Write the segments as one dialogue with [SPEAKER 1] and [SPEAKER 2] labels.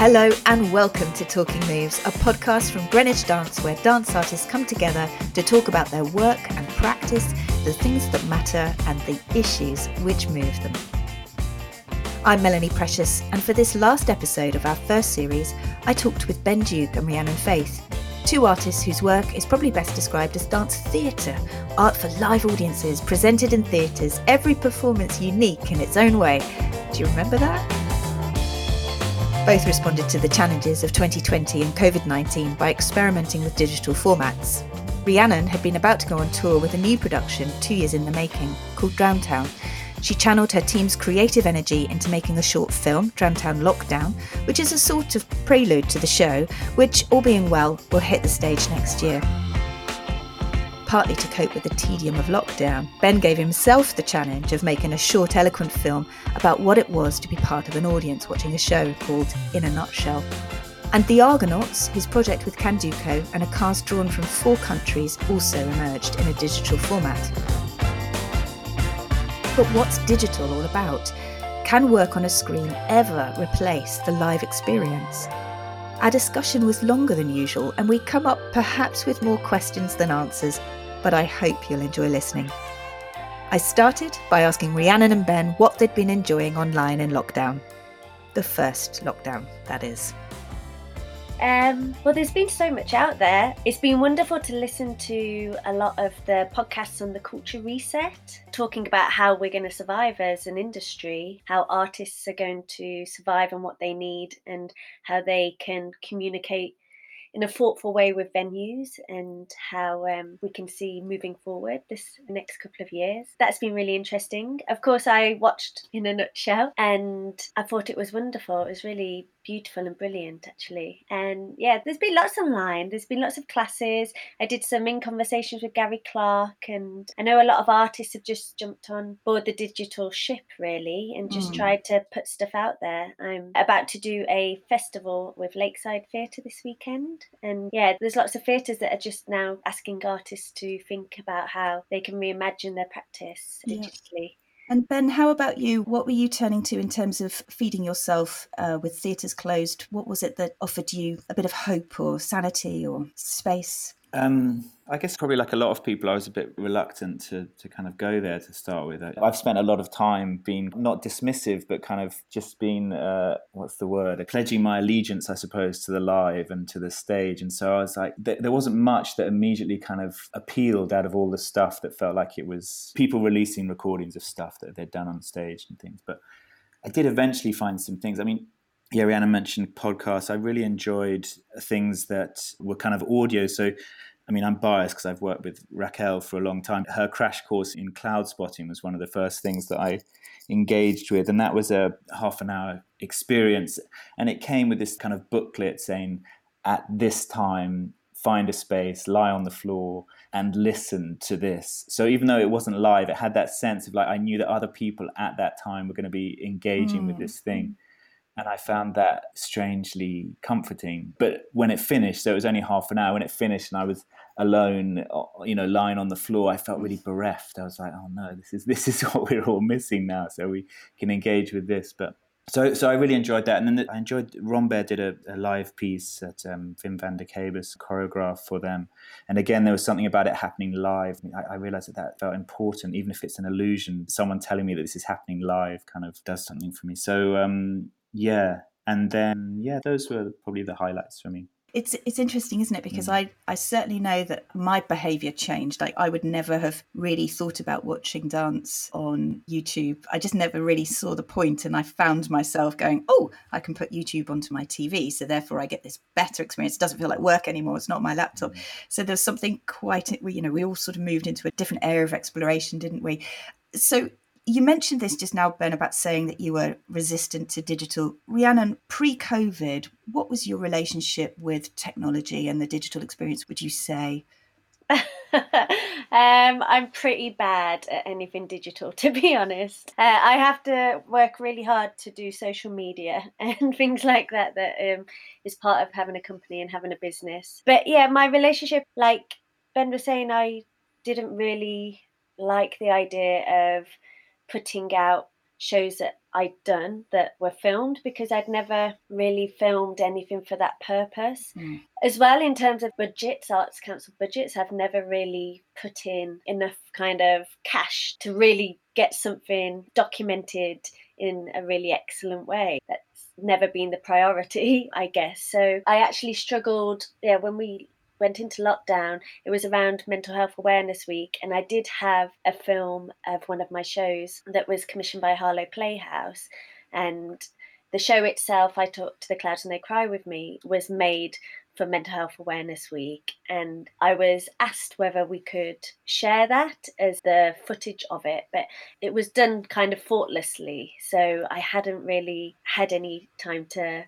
[SPEAKER 1] Hello and welcome to Talking Moves, a podcast from Greenwich Dance where dance artists come together to talk about their work and practice, the things that matter, and the issues which move them. I'm Melanie Precious, and for this last episode of our first series, I talked with Ben Duke and Rhiannon Faith, two artists whose work is probably best described as dance theatre, art for live audiences, presented in theatres, every performance unique in its own way. Do you remember that? Both responded to the challenges of 2020 and COVID 19 by experimenting with digital formats. Rhiannon had been about to go on tour with a new production two years in the making called Drowntown. She channeled her team's creative energy into making a short film, Drowntown Lockdown, which is a sort of prelude to the show, which, all being well, will hit the stage next year partly to cope with the tedium of lockdown, Ben gave himself the challenge of making a short, eloquent film about what it was to be part of an audience watching a show called In a Nutshell. And The Argonauts, his project with Candoco and a cast drawn from four countries, also emerged in a digital format. But what's digital all about? Can work on a screen ever replace the live experience? Our discussion was longer than usual, and we come up perhaps with more questions than answers, but I hope you'll enjoy listening. I started by asking Rhiannon and Ben what they'd been enjoying online in lockdown. The first lockdown, that is.
[SPEAKER 2] Um, well, there's been so much out there. It's been wonderful to listen to a lot of the podcasts on the culture reset, talking about how we're going to survive as an industry, how artists are going to survive and what they need, and how they can communicate in a thoughtful way with venues and how um, we can see moving forward this next couple of years. That's been really interesting. Of course, I watched in a nutshell and I thought it was wonderful. It was really beautiful and brilliant actually. And yeah there's been lots online. There's been lots of classes. I did some in conversations with Gary Clarke and i know a lot of artists have just jumped on board the digital ship really and just mm. tried to put stuff out there. I'm about to do a festival with lakeside theatre this weekend and yeah there's lots of theatres that are just now asking artists to think about how they can reimagine their practice digitally. yeah.
[SPEAKER 1] And Ben, how about you? What were you turning to in terms of feeding yourself uh, with theatres closed? What was it that offered you a bit of hope or sanity or space?
[SPEAKER 3] Um, I guess probably like a lot of people, I was a bit reluctant to, to kind of go there to start with. I've spent a lot of time being not dismissive, but kind of just being, uh, what's the word, pledging my allegiance, I suppose, to the live and to the stage. And so I was like, th- there wasn't much that immediately kind of appealed out of all the stuff that felt like it was people releasing recordings of stuff that they'd done on stage and things. But I did eventually find some things. I mean, yeah, Rhiannon mentioned podcasts. I really enjoyed things that were kind of audio. So, I mean, I'm biased because I've worked with Raquel for a long time. Her crash course in cloud spotting was one of the first things that I engaged with, and that was a half an hour experience. And it came with this kind of booklet saying, at this time, find a space, lie on the floor, and listen to this. So even though it wasn't live, it had that sense of like I knew that other people at that time were going to be engaging mm. with this thing and I found that strangely comforting. But when it finished, so it was only half an hour. When it finished, and I was alone, uh, you know, lying on the floor, I felt really bereft. I was like, "Oh no, this is this is what we're all missing now." So we can engage with this, but. So, so I really enjoyed that, and then I enjoyed Rambert did a, a live piece that um, Wim Vandekeybus choreographed for them, and again there was something about it happening live. I, I realized that that felt important, even if it's an illusion. Someone telling me that this is happening live kind of does something for me. So, um, yeah, and then yeah, those were probably the highlights for me.
[SPEAKER 1] It's it's interesting, isn't it? Because mm. I I certainly know that my behaviour changed. Like I would never have really thought about watching dance on YouTube. I just never really saw the point, and I found myself going, "Oh, I can put YouTube onto my TV, so therefore I get this better experience. It doesn't feel like work anymore. It's not my laptop." Mm. So there's something quite you know we all sort of moved into a different area of exploration, didn't we? So you mentioned this just now, Ben, about saying that you were resistant to digital. Rhiannon, pre COVID, what was your relationship with technology and the digital experience, would you say?
[SPEAKER 2] um, I'm pretty bad at anything digital, to be honest. Uh, I have to work really hard to do social media and things like that. That um, is part of having a company and having a business. But yeah, my relationship, like Ben was saying, I didn't really like the idea of putting out shows that I'd done that were filmed because I'd never really filmed anything for that purpose. Mm. As well, in terms of budgets, Arts Council budgets, I've never really put in enough kind of cash to really get something documented in a really excellent way. That's never been the priority, I guess. So I actually struggled, yeah, when we went into lockdown, it was around Mental Health Awareness Week, and I did have a film of one of my shows that was commissioned by Harlow Playhouse. And the show itself, I Talk to the Clouds and They Cry with Me, was made for Mental Health Awareness Week, and I was asked whether we could share that as the footage of it, but it was done kind of thoughtlessly, so I hadn't really had any time to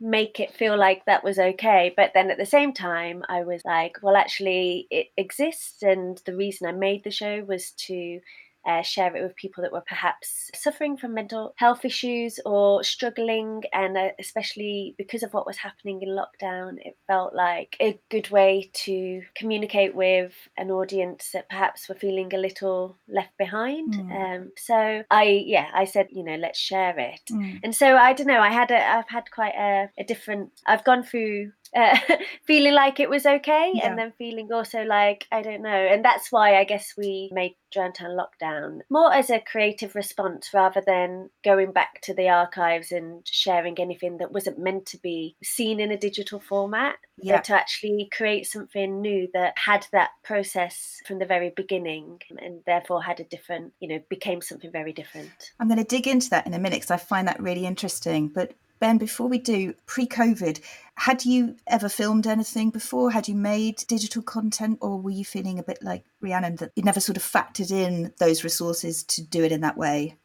[SPEAKER 2] make it feel like that was okay. But then at the same time, I was like, well, actually, it exists. And the reason I made the show was to uh, share it with people that were perhaps suffering from mental health issues or struggling. And uh, especially because of what was happening in lockdown, it felt like a good way to communicate with an audience that perhaps were feeling a little left behind. Mm. Um, so I, yeah, I said, you know, let's share it. Mm. And so I don't know, I had a, I've had quite a, a different, I've gone through uh, feeling like it was okay yeah. and then feeling also like i don't know and that's why i guess we made Drowntown Lockdown more as a creative response rather than going back to the archives and sharing anything that wasn't meant to be seen in a digital format yeah. to actually create something new that had that process from the very beginning and therefore had a different you know became something very different
[SPEAKER 1] i'm going to dig into that in a minute because i find that really interesting but Ben, before we do, pre COVID, had you ever filmed anything before? Had you made digital content, or were you feeling a bit like Rhiannon that you never sort of factored in those resources to do it in that way?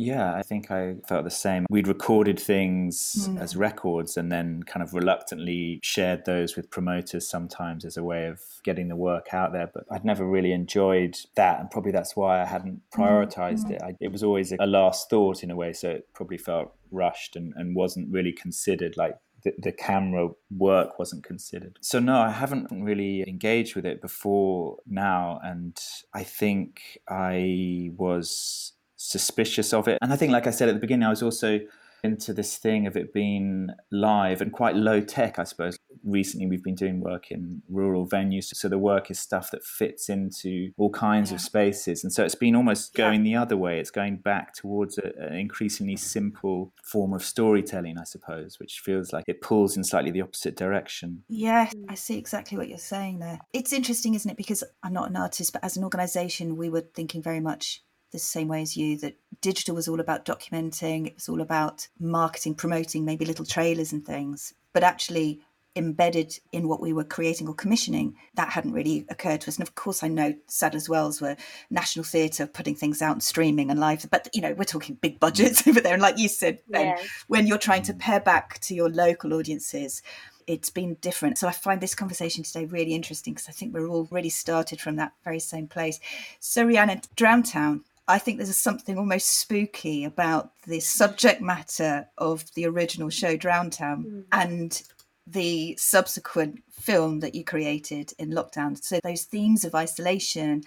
[SPEAKER 3] Yeah, I think I felt the same. We'd recorded things mm. as records and then kind of reluctantly shared those with promoters sometimes as a way of getting the work out there. But I'd never really enjoyed that. And probably that's why I hadn't hmm. prioritized mm. it. I, it was always a, a last thought in a way. So it probably felt rushed and, and wasn't really considered like the, the, camera work wasn't considered. So no, I haven't really engaged with it before now, and I think I was suspicious of it. And I think, like I said at the beginning, I was also into this thing of it being live and quite low tech, I suppose. Recently, we've been doing work in rural venues. So the work is stuff that fits into all kinds yeah. of spaces. And so it's been almost going yeah. the other way. It's going back towards a, an increasingly simple form of storytelling, I suppose, which feels like it pulls in slightly the opposite direction.
[SPEAKER 1] Yeah, hmm. I see exactly what you're saying there. It's interesting, isn't it? Because I'm not an artist, but as an organization, we were thinking very much the same way as you that digital was all about documenting, it was all about marketing, promoting, maybe little trailers and things. But actually, embedded in what we were creating or commissioning, that hadn't really occurred to us. And of course, I know Sadler's Wells were National Theatre putting things out and streaming and live, but you know, we're talking big budgets over there. And like you said, Ben, yeah. when you're trying to pare back to your local audiences, it's been different. So I find this conversation today really interesting because I think we're all really started from that very same place. So Rhiannon, Drowntown, I think there's something almost spooky about the subject matter of the original show Drowntown mm. and the subsequent film that you created in lockdown. So those themes of isolation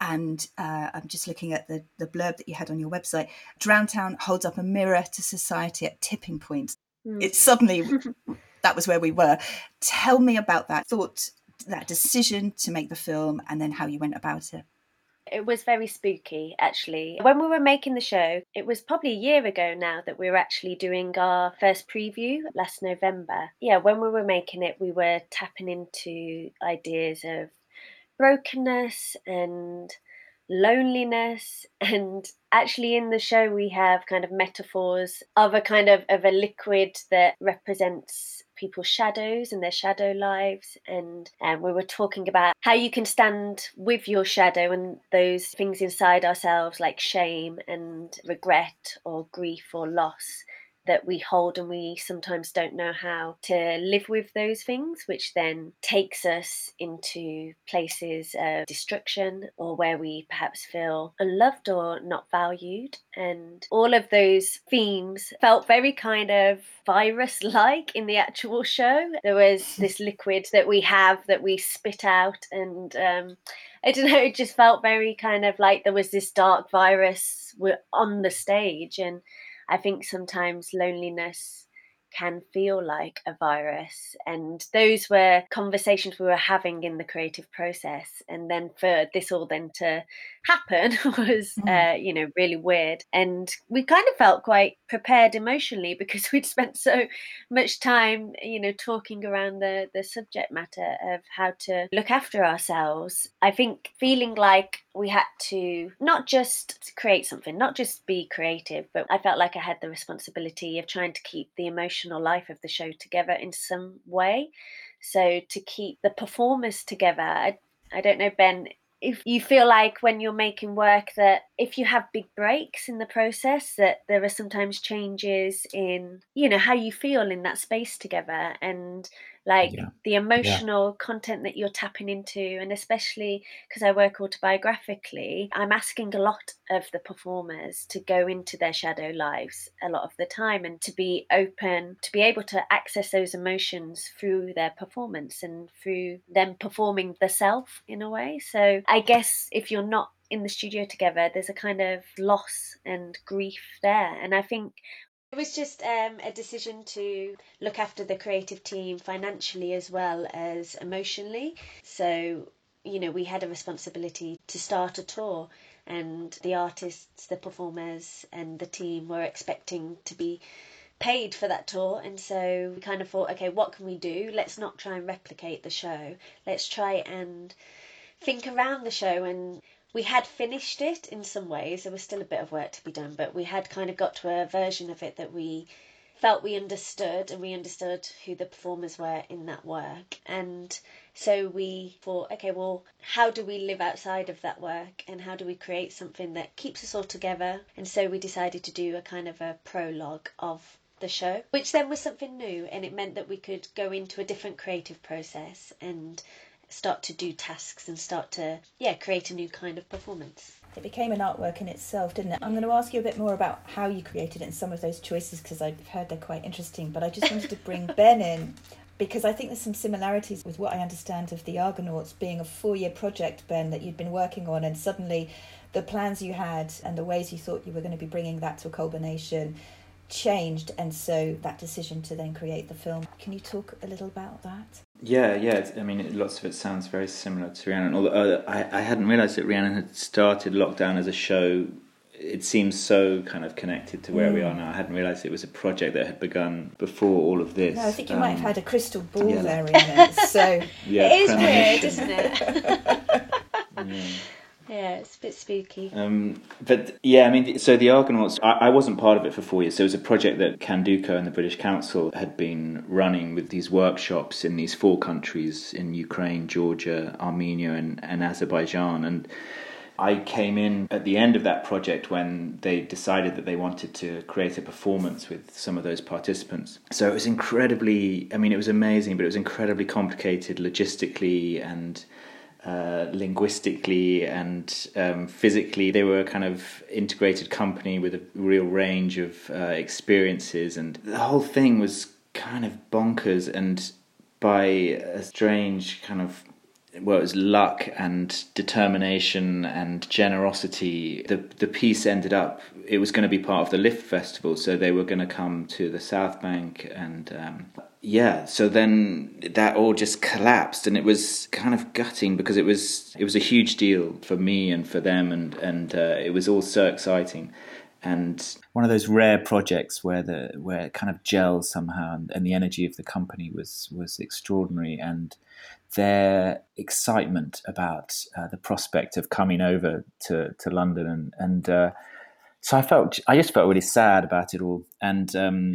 [SPEAKER 1] and uh, I'm just looking at the, the blurb that you had on your website. Drowntown holds up a mirror to society at tipping points. Mm. It's suddenly that was where we were. Tell me about that thought, that decision to make the film, and then how you went about it.
[SPEAKER 2] It was very spooky, actually. When we were making the show, it was probably a year ago now that we were actually doing our first preview last November. Yeah, when we were making it, we were tapping into ideas of brokenness and loneliness and actually in the show we have kind of metaphors of a kind of of a liquid that represents people's shadows and their shadow lives and um, we were talking about how you can stand with your shadow and those things inside ourselves like shame and regret or grief or loss that we hold and we sometimes don't know how to live with those things, which then takes us into places of destruction or where we perhaps feel unloved or not valued. And all of those themes felt very kind of virus like in the actual show. There was this liquid that we have that we spit out, and um, I don't know, it just felt very kind of like there was this dark virus on the stage. And I think sometimes loneliness can feel like a virus. And those were conversations we were having in the creative process. And then for this all then to happen was, mm. uh, you know, really weird. And we kind of felt quite prepared emotionally because we'd spent so much time, you know, talking around the, the subject matter of how to look after ourselves. I think feeling like we had to not just create something, not just be creative, but I felt like I had the responsibility of trying to keep the emotional life of the show together in some way. So to keep the performers together, I, I don't know, Ben, if you feel like when you're making work that if you have big breaks in the process that there are sometimes changes in you know how you feel in that space together. And like yeah. the emotional yeah. content that you're tapping into and especially because i work autobiographically i'm asking a lot of the performers to go into their shadow lives a lot of the time and to be open to be able to access those emotions through their performance and through them performing the self in a way so i guess if you're not in the studio together, there's a kind of loss and grief there. And I think it was just um, a decision to look after the creative team financially as well as emotionally. So, you know, we had a responsibility to start a tour, and the artists, the performers, and the team were expecting to be paid for that tour. And so we kind of thought, okay, what can we do? Let's not try and replicate the show. Let's try and think around the show and we had finished it in some ways. There was still a bit of work to be done, but we had kind of got to a version of it that we felt we understood and we understood who the performers were in that work. And so we thought, okay, well, how do we live outside of that work and how do we create something that keeps us all together? And so we decided to do a kind of a prologue of the show, which then was something new and it meant that we could go into a different creative process and start to do tasks and start to yeah create a new kind of performance
[SPEAKER 1] it became an artwork in itself didn't it i'm going to ask you a bit more about how you created it and some of those choices because i've heard they're quite interesting but i just wanted to bring ben in because I think there's some similarities with what I understand of the Argonauts being a four year project, Ben, that you'd been working on, and suddenly the plans you had and the ways you thought you were going to be bringing that to a culmination changed, and so that decision to then create the film. Can you talk a little about that?
[SPEAKER 3] Yeah, yeah. I mean, lots of it sounds very similar to Rhiannon. Although uh, I, I hadn't realised that Rhiannon had started Lockdown as a show. It seems so kind of connected to where mm. we are now. I hadn't realised it was a project that had begun before all of this.
[SPEAKER 1] No, I think you um, might have um, had a crystal ball yeah. there, Rhiannon. So
[SPEAKER 2] yeah, it is weird, isn't it? yeah. Yeah, it's a bit spooky. Um,
[SPEAKER 3] but yeah, I mean, so the Argonauts, I, I, wasn't part of it for four years. So it was a project that Candoco and the British Council had been running with these workshops in these four countries in Ukraine, Georgia, Armenia, and, and Azerbaijan. And I came in at the end of that project when they decided that they wanted to create a performance with some of those participants. So it was incredibly, I mean, it was amazing, but it was incredibly complicated logistically and uh, linguistically and um, physically. They were a kind of integrated company with a real range of uh, experiences, and the whole thing was kind of bonkers. And by a strange kind of well, it was luck and determination and generosity. The the piece ended up. It was going to be part of the Lift Festival, so they were going to come to the South Bank and um, yeah, so then that all just collapsed, and it was kind of gutting because it was it was a huge deal for me and for them, and and uh, it was all so exciting, and one of those rare projects where the where it kind of gels somehow, and, and the energy of the company was was extraordinary, and their excitement about uh, the prospect of coming over to to London, and and uh, so I felt I just felt really sad about it all, and. Um,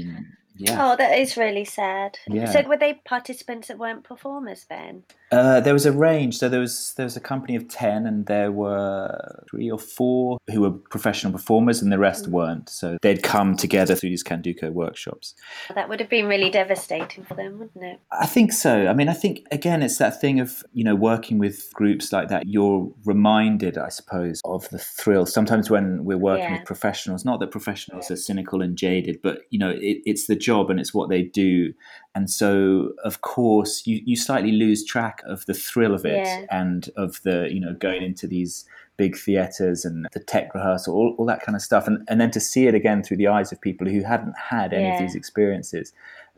[SPEAKER 3] yeah.
[SPEAKER 2] Oh, that is really sad. Yeah. So were they participants that weren't performers then?
[SPEAKER 3] Uh, there was a range. So there was there was a company of ten, and there were three or four who were professional performers, and the rest mm. weren't. So they'd come together through these Candoco workshops.
[SPEAKER 2] That would have been really devastating for them, wouldn't it? I
[SPEAKER 3] think so. I mean, I think again, it's that thing of you know working with groups like that. You're reminded, I suppose, of the thrill. Sometimes when we're working yeah. with professionals, not that professionals are cynical and jaded, but you know, it, it's the job and it's what they do. And so, of course, you, you slightly lose track of the thrill of it yeah. and of the, you know, going into these big theatres and the tech rehearsal, all, all that kind of stuff. And, and then to see it again through the eyes of people who hadn't had any
[SPEAKER 2] Yeah.
[SPEAKER 3] of these experiences,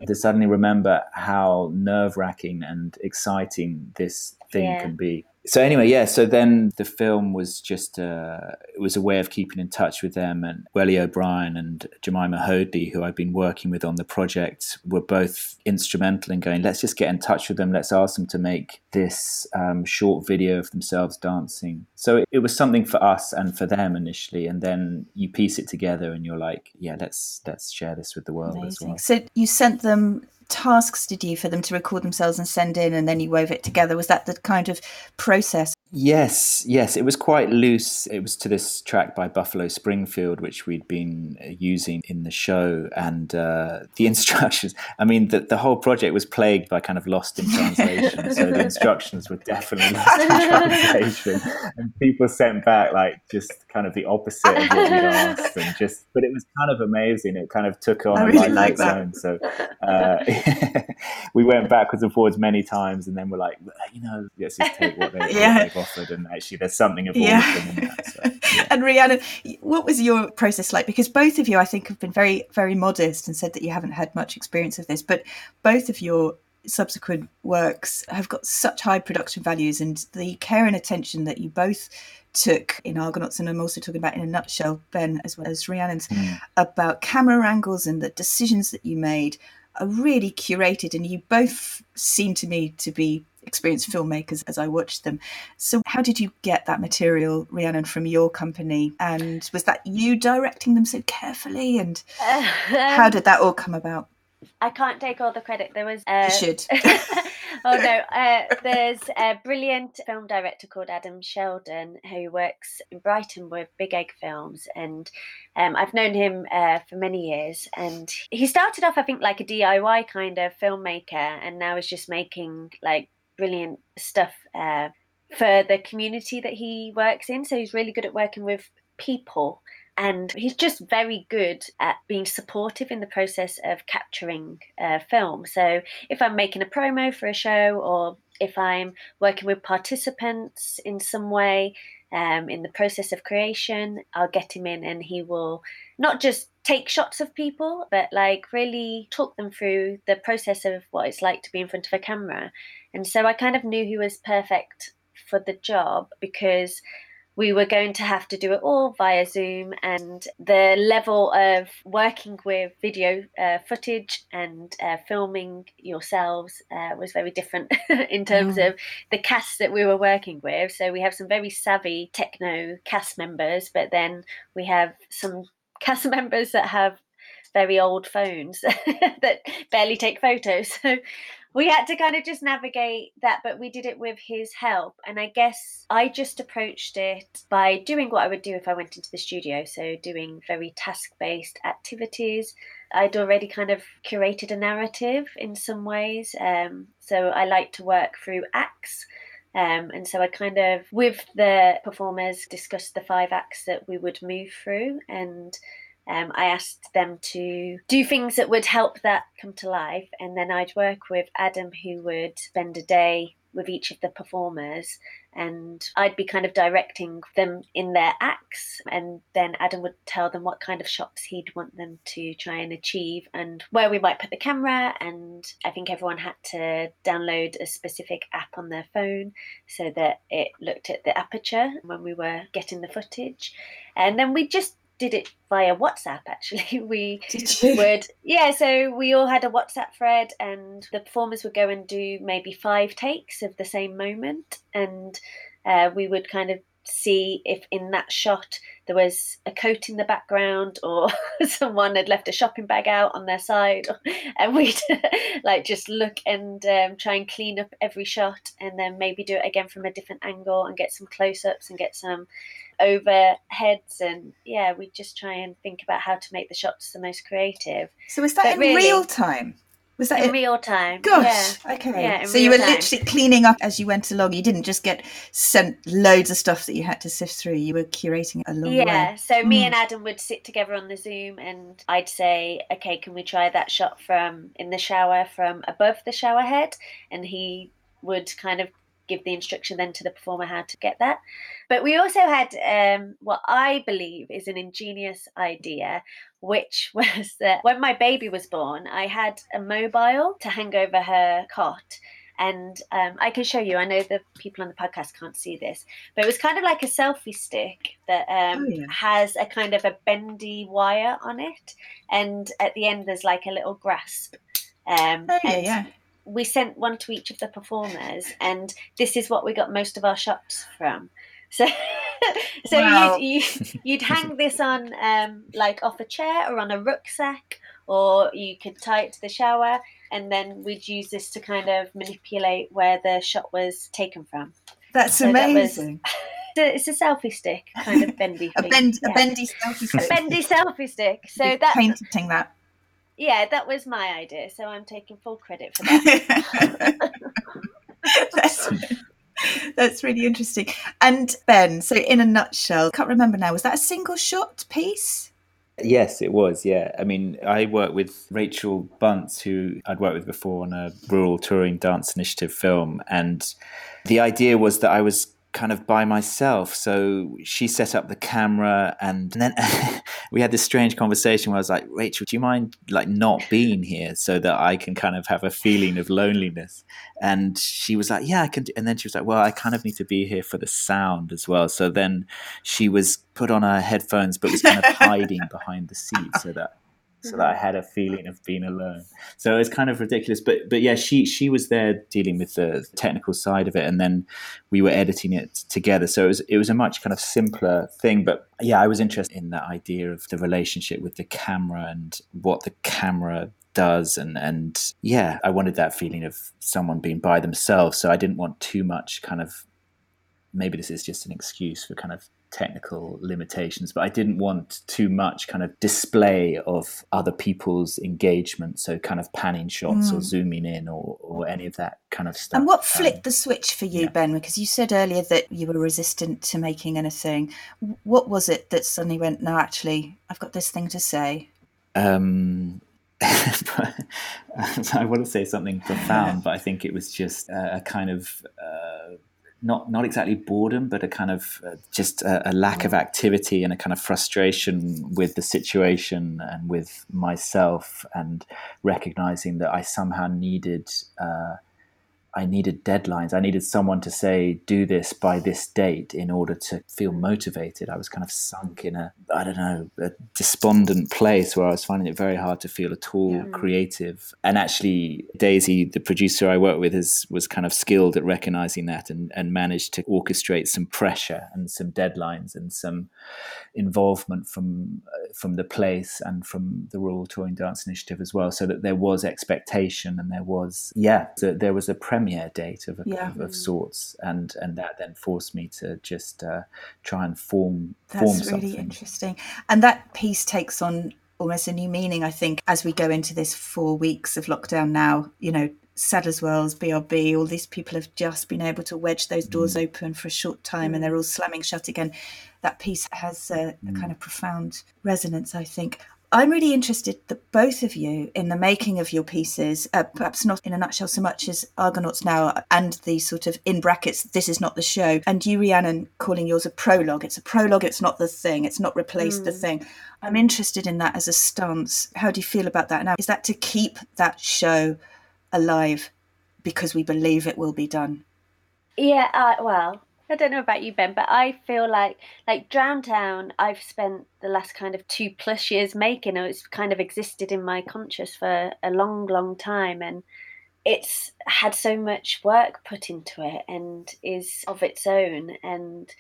[SPEAKER 3] to suddenly remember how nerve wracking and exciting this thing
[SPEAKER 2] Yeah.
[SPEAKER 3] can be. So anyway, yeah. So then the film was just uh, it was a way of keeping in touch with them. And Welly O'Brien and Jemima Hoadley, who I've been working with on the project, were both instrumental in going. Let's just get in touch with them. Let's ask them to make this um, short video of themselves dancing. So it, it was something for us and for them initially, and then you piece it together, and you're like, yeah, let's let's share this with the world as well.
[SPEAKER 1] So you sent them tasks, did you, for them to record themselves and send in, and then you wove it together? Was that the kind of process?
[SPEAKER 3] Yes, yes, it was quite loose. It was to this track by Buffalo Springfield, which we'd been uh, using in the show, and uh, the instructions. I mean, the, the whole project was plagued by kind of lost in translation. so the instructions were definitely lost in translation, and people sent back like just kind of the opposite of what we'd asked, and just. But it was kind of amazing. It kind of took on
[SPEAKER 1] I
[SPEAKER 3] a
[SPEAKER 1] really
[SPEAKER 3] life of
[SPEAKER 1] like
[SPEAKER 3] its
[SPEAKER 1] that.
[SPEAKER 3] own. So uh, we went backwards and forwards many times, and then we're like, you know, let's just take what, they,
[SPEAKER 1] Yeah.
[SPEAKER 3] Offered, and actually, there's something of all
[SPEAKER 1] Yeah.
[SPEAKER 3] of them in that. So, yeah.
[SPEAKER 1] And Rhiannon, what was your process like? Because both of you, I think, have been very, very modest and said that you haven't had much experience of this, but both of your subsequent works have got such high production values and the care and attention that you both took in Argonauts, and I'm also talking about in a nutshell, Ben, as well as Rhiannon's,
[SPEAKER 3] Mm.
[SPEAKER 1] about camera angles and the decisions that you made are really curated, and you both seem to me to be experienced filmmakers as I watched them. So, how did you get that material, Rhiannon, from your company? And was that you directing them so carefully? And how did that all come about?
[SPEAKER 2] I can't take all the credit. There was. Uh,
[SPEAKER 1] You should.
[SPEAKER 2] oh no, uh, there's a brilliant film director called Adam Sheldon who works in Brighton with Big Egg Films, and um, I've known him uh, for many years. And he started off, I think, like a DIY kind of filmmaker, and now is just making like brilliant stuff uh, for the community that he works in. So he's really good at working with people and he's just very good at being supportive in the process of capturing uh, film. So if I'm making a promo for a show or if I'm working with participants in some way um, in the process of creation, I'll get him in and he will not just take shots of people, but like really talk them through the process of what it's like to be in front of a camera. And so I kind of knew he was perfect for the job because we were going to have to do it all via Zoom, and the level of working with video uh, footage and uh, filming yourselves uh, was very different in terms
[SPEAKER 1] Mm.
[SPEAKER 2] of the cast that we were working with. So we have some very savvy techno cast members, but then we have some cast members that have very old phones that barely take photos. So we had to kind of just navigate that, but we did it with his help. And I guess I just approached it by doing what I would do if I went into the studio. So, doing very task based activities. I'd already kind of curated a narrative in some ways. Um, so, I like to work through acts. Um, and so I kind of, with the performers, discussed the five acts that we would move through. And um, I asked them to do things that would help that come to life. And then I'd work with Adam, who would spend a day with each of the performers. And I'd be kind of directing them in their acts. And then Adam would tell them what kind of shots he'd want them to try and achieve and where we might put the camera. And I think everyone had to download a specific app on their phone so that it looked at the aperture when we were getting the footage. And then we just did it via WhatsApp actually. We would yeah, so we all had a WhatsApp thread and the performers would go and do maybe five takes of the same moment. And uh, we would kind of see if in that shot there was a coat in the background or someone had left a shopping bag out on their side. And we'd like just look and um, try and clean up every shot and then maybe do it again from a different angle and get some close-ups and get some overheads and yeah we just try and think about how to make the shots the most creative
[SPEAKER 1] So was that
[SPEAKER 2] But
[SPEAKER 1] in
[SPEAKER 2] really-
[SPEAKER 1] real time? Was that
[SPEAKER 2] in
[SPEAKER 1] in
[SPEAKER 2] real time
[SPEAKER 1] Gosh,
[SPEAKER 2] yeah.
[SPEAKER 1] okay.
[SPEAKER 2] Yeah,
[SPEAKER 1] so you were
[SPEAKER 2] time.
[SPEAKER 1] literally cleaning up as you went along. You didn't just get sent loads of stuff that you had to sift through. You were curating it along the
[SPEAKER 2] Yeah,
[SPEAKER 1] way.
[SPEAKER 2] so me
[SPEAKER 1] Mm.
[SPEAKER 2] and Adam would sit together on the Zoom and I'd say, okay, can we try that shot from in the shower from above the shower head? And he would kind of give the instruction then to the performer how to get that. But we also had um, what I believe is an ingenious idea, which was that when my baby was born, I had a mobile to hang over her cot and um, I can show you. I know the people on the podcast can't see this, but it was kind of like a selfie stick that um, oh, yeah. has a kind of a bendy wire on it, and at the end there's like a little grasp.
[SPEAKER 1] Um, oh yeah, yeah.
[SPEAKER 2] We sent one to each of the performers, and this is what we got most of our shots from. So, so wow. you'd, you, would hang this on um, like off a chair or on a rucksack, or you could tie it to the shower, and then we'd use this to kind of manipulate where the shot was taken from.
[SPEAKER 1] That's so amazing.
[SPEAKER 2] That was, it's a selfie stick, kind of bendy.
[SPEAKER 1] a, bend, yeah. a bendy selfie stick.
[SPEAKER 2] A bendy selfie stick. So
[SPEAKER 1] that painting that.
[SPEAKER 2] Yeah, that was my idea. So I'm taking full credit for that.
[SPEAKER 1] that's, that's really interesting. And Ben, so in a nutshell, can't remember now. Was that a single shot piece?
[SPEAKER 3] Yes, it was. Yeah. I mean, I worked with Rachel Bunce, who I'd worked with before on a rural touring dance initiative film. And the idea was that I was kind of by myself. So she set up the camera, and, and then we had this strange conversation where I was like, "Rachel, do you mind like not being here so that I can kind of have a feeling of loneliness?" And she was like, "Yeah, I can." And then she was like, "Well, I kind of need to be here for the sound as well." So then she was put on her headphones, but was kind of hiding behind the seat so that so that I had a feeling of being alone. So it's kind of ridiculous, but but yeah, she she was there dealing with the technical side of it, and then we were editing it together. So it was it was a much kind of simpler thing, but yeah, I was interested in that idea of the relationship with the camera and what the camera does and and yeah i wanted that feeling of someone being by themselves so i didn't want too much kind of maybe this is just an excuse for kind of technical limitations, but I didn't want too much kind of display of other people's engagement. So, kind of panning shots mm. or zooming in or, or any of that kind of stuff.
[SPEAKER 1] And what flipped um, the switch for you, yeah. Ben? Because you said earlier that you were resistant to making anything. What was it that suddenly went, no, actually, I've got this thing to say? Um,
[SPEAKER 3] I want to say something profound, but I think it was just a, a kind of uh, not not exactly boredom, but a kind of uh, just a, a, lack of activity and a kind of frustration with the situation and with myself, and recognizing that I somehow needed uh, I needed deadlines. I needed someone to say, do this by this date in order to feel motivated. I was kind of sunk in a, I don't know, a despondent place where I was finding it very hard to feel at all yeah. creative. And actually, Daisy, the producer I work with, is, was kind of skilled at recognizing that and, and managed to orchestrate some pressure and some deadlines and some involvement from uh, from the place and from the Rural Touring Dance Initiative as well, so that there was expectation and there was yeah, so there was a premiere date of, a, yeah. of, of, sorts, and and that then forced me to just uh, try and form
[SPEAKER 1] That's
[SPEAKER 3] form
[SPEAKER 1] something. That's really interesting, and that piece takes on almost a new meaning, I think, as we go into this four weeks of lockdown now. You know, Sadler's Wells, BRB, all these people have just been able to wedge those doors mm. open for a short time and they're all slamming shut again. That piece has a, a mm. kind of profound resonance, I think. I'm really interested that both of you, in the making of your pieces, uh, perhaps not in a nutshell so much as Argonauts Now and the sort of in brackets, this is not the show, and you, Rhiannon, calling yours a prologue. It's a prologue, it's not the thing, it's not replaced mm. the thing. I'm interested in that as a stance. How do you feel about that now? Is that to keep that show alive because we believe it will be done.
[SPEAKER 2] Yeah, uh, well, I don't know about you, Ben, but I feel like like Drowntown. I've spent the last kind of two plus years making. It's kind of existed in my conscious for a long, long time, and it's had so much work put into it, and is of its own. And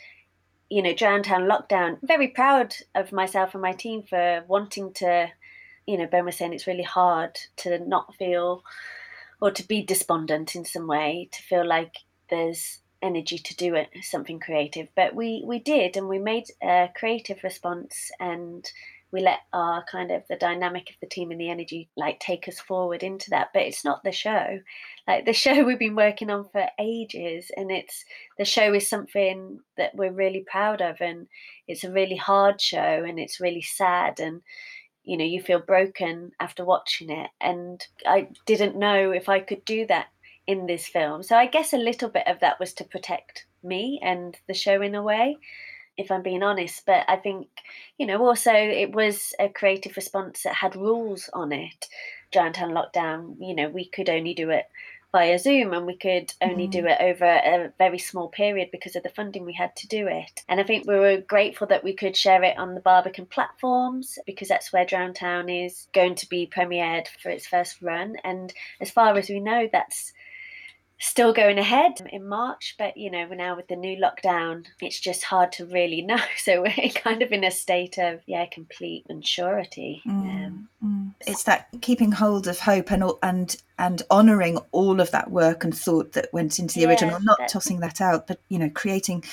[SPEAKER 2] you know, Drowntown lockdown. Very proud of myself and my team for wanting to. You know, Ben was saying it's really hard to not feel or to be despondent in some way, to feel like there's energy to do it, something creative. But we we did, and we made a creative response, and we let our kind of the dynamic of the team and the energy like take us forward into that. But it's not the show. Like the show we've been working on for ages, and it's the show is something that we're really proud of, and it's a really hard show, and it's really sad, and you know you feel broken after watching it and i didn't know if i could do that in this film. So I guess a little bit of that was to protect me and the show in a way, if I'm being honest. But I think, you know, also it was a creative response that had rules on it. Giant Lockdown, you know, we could only do it via Zoom and we could only mm. do it over a very small period because of the funding we had to do it. And I think we were grateful that we could share it on the Barbican platforms because that's where Town is going to be premiered for its first run. And as far as we know, that's still going ahead in March, but you know, we're now with the new lockdown, it's just hard to really know. So we're kind of in a state of yeah, complete unsurety. Mm,
[SPEAKER 1] um, mm. It's that keeping hold of hope and and and honouring all of that work and thought that went into the yeah, original, not tossing that out, but you know, creating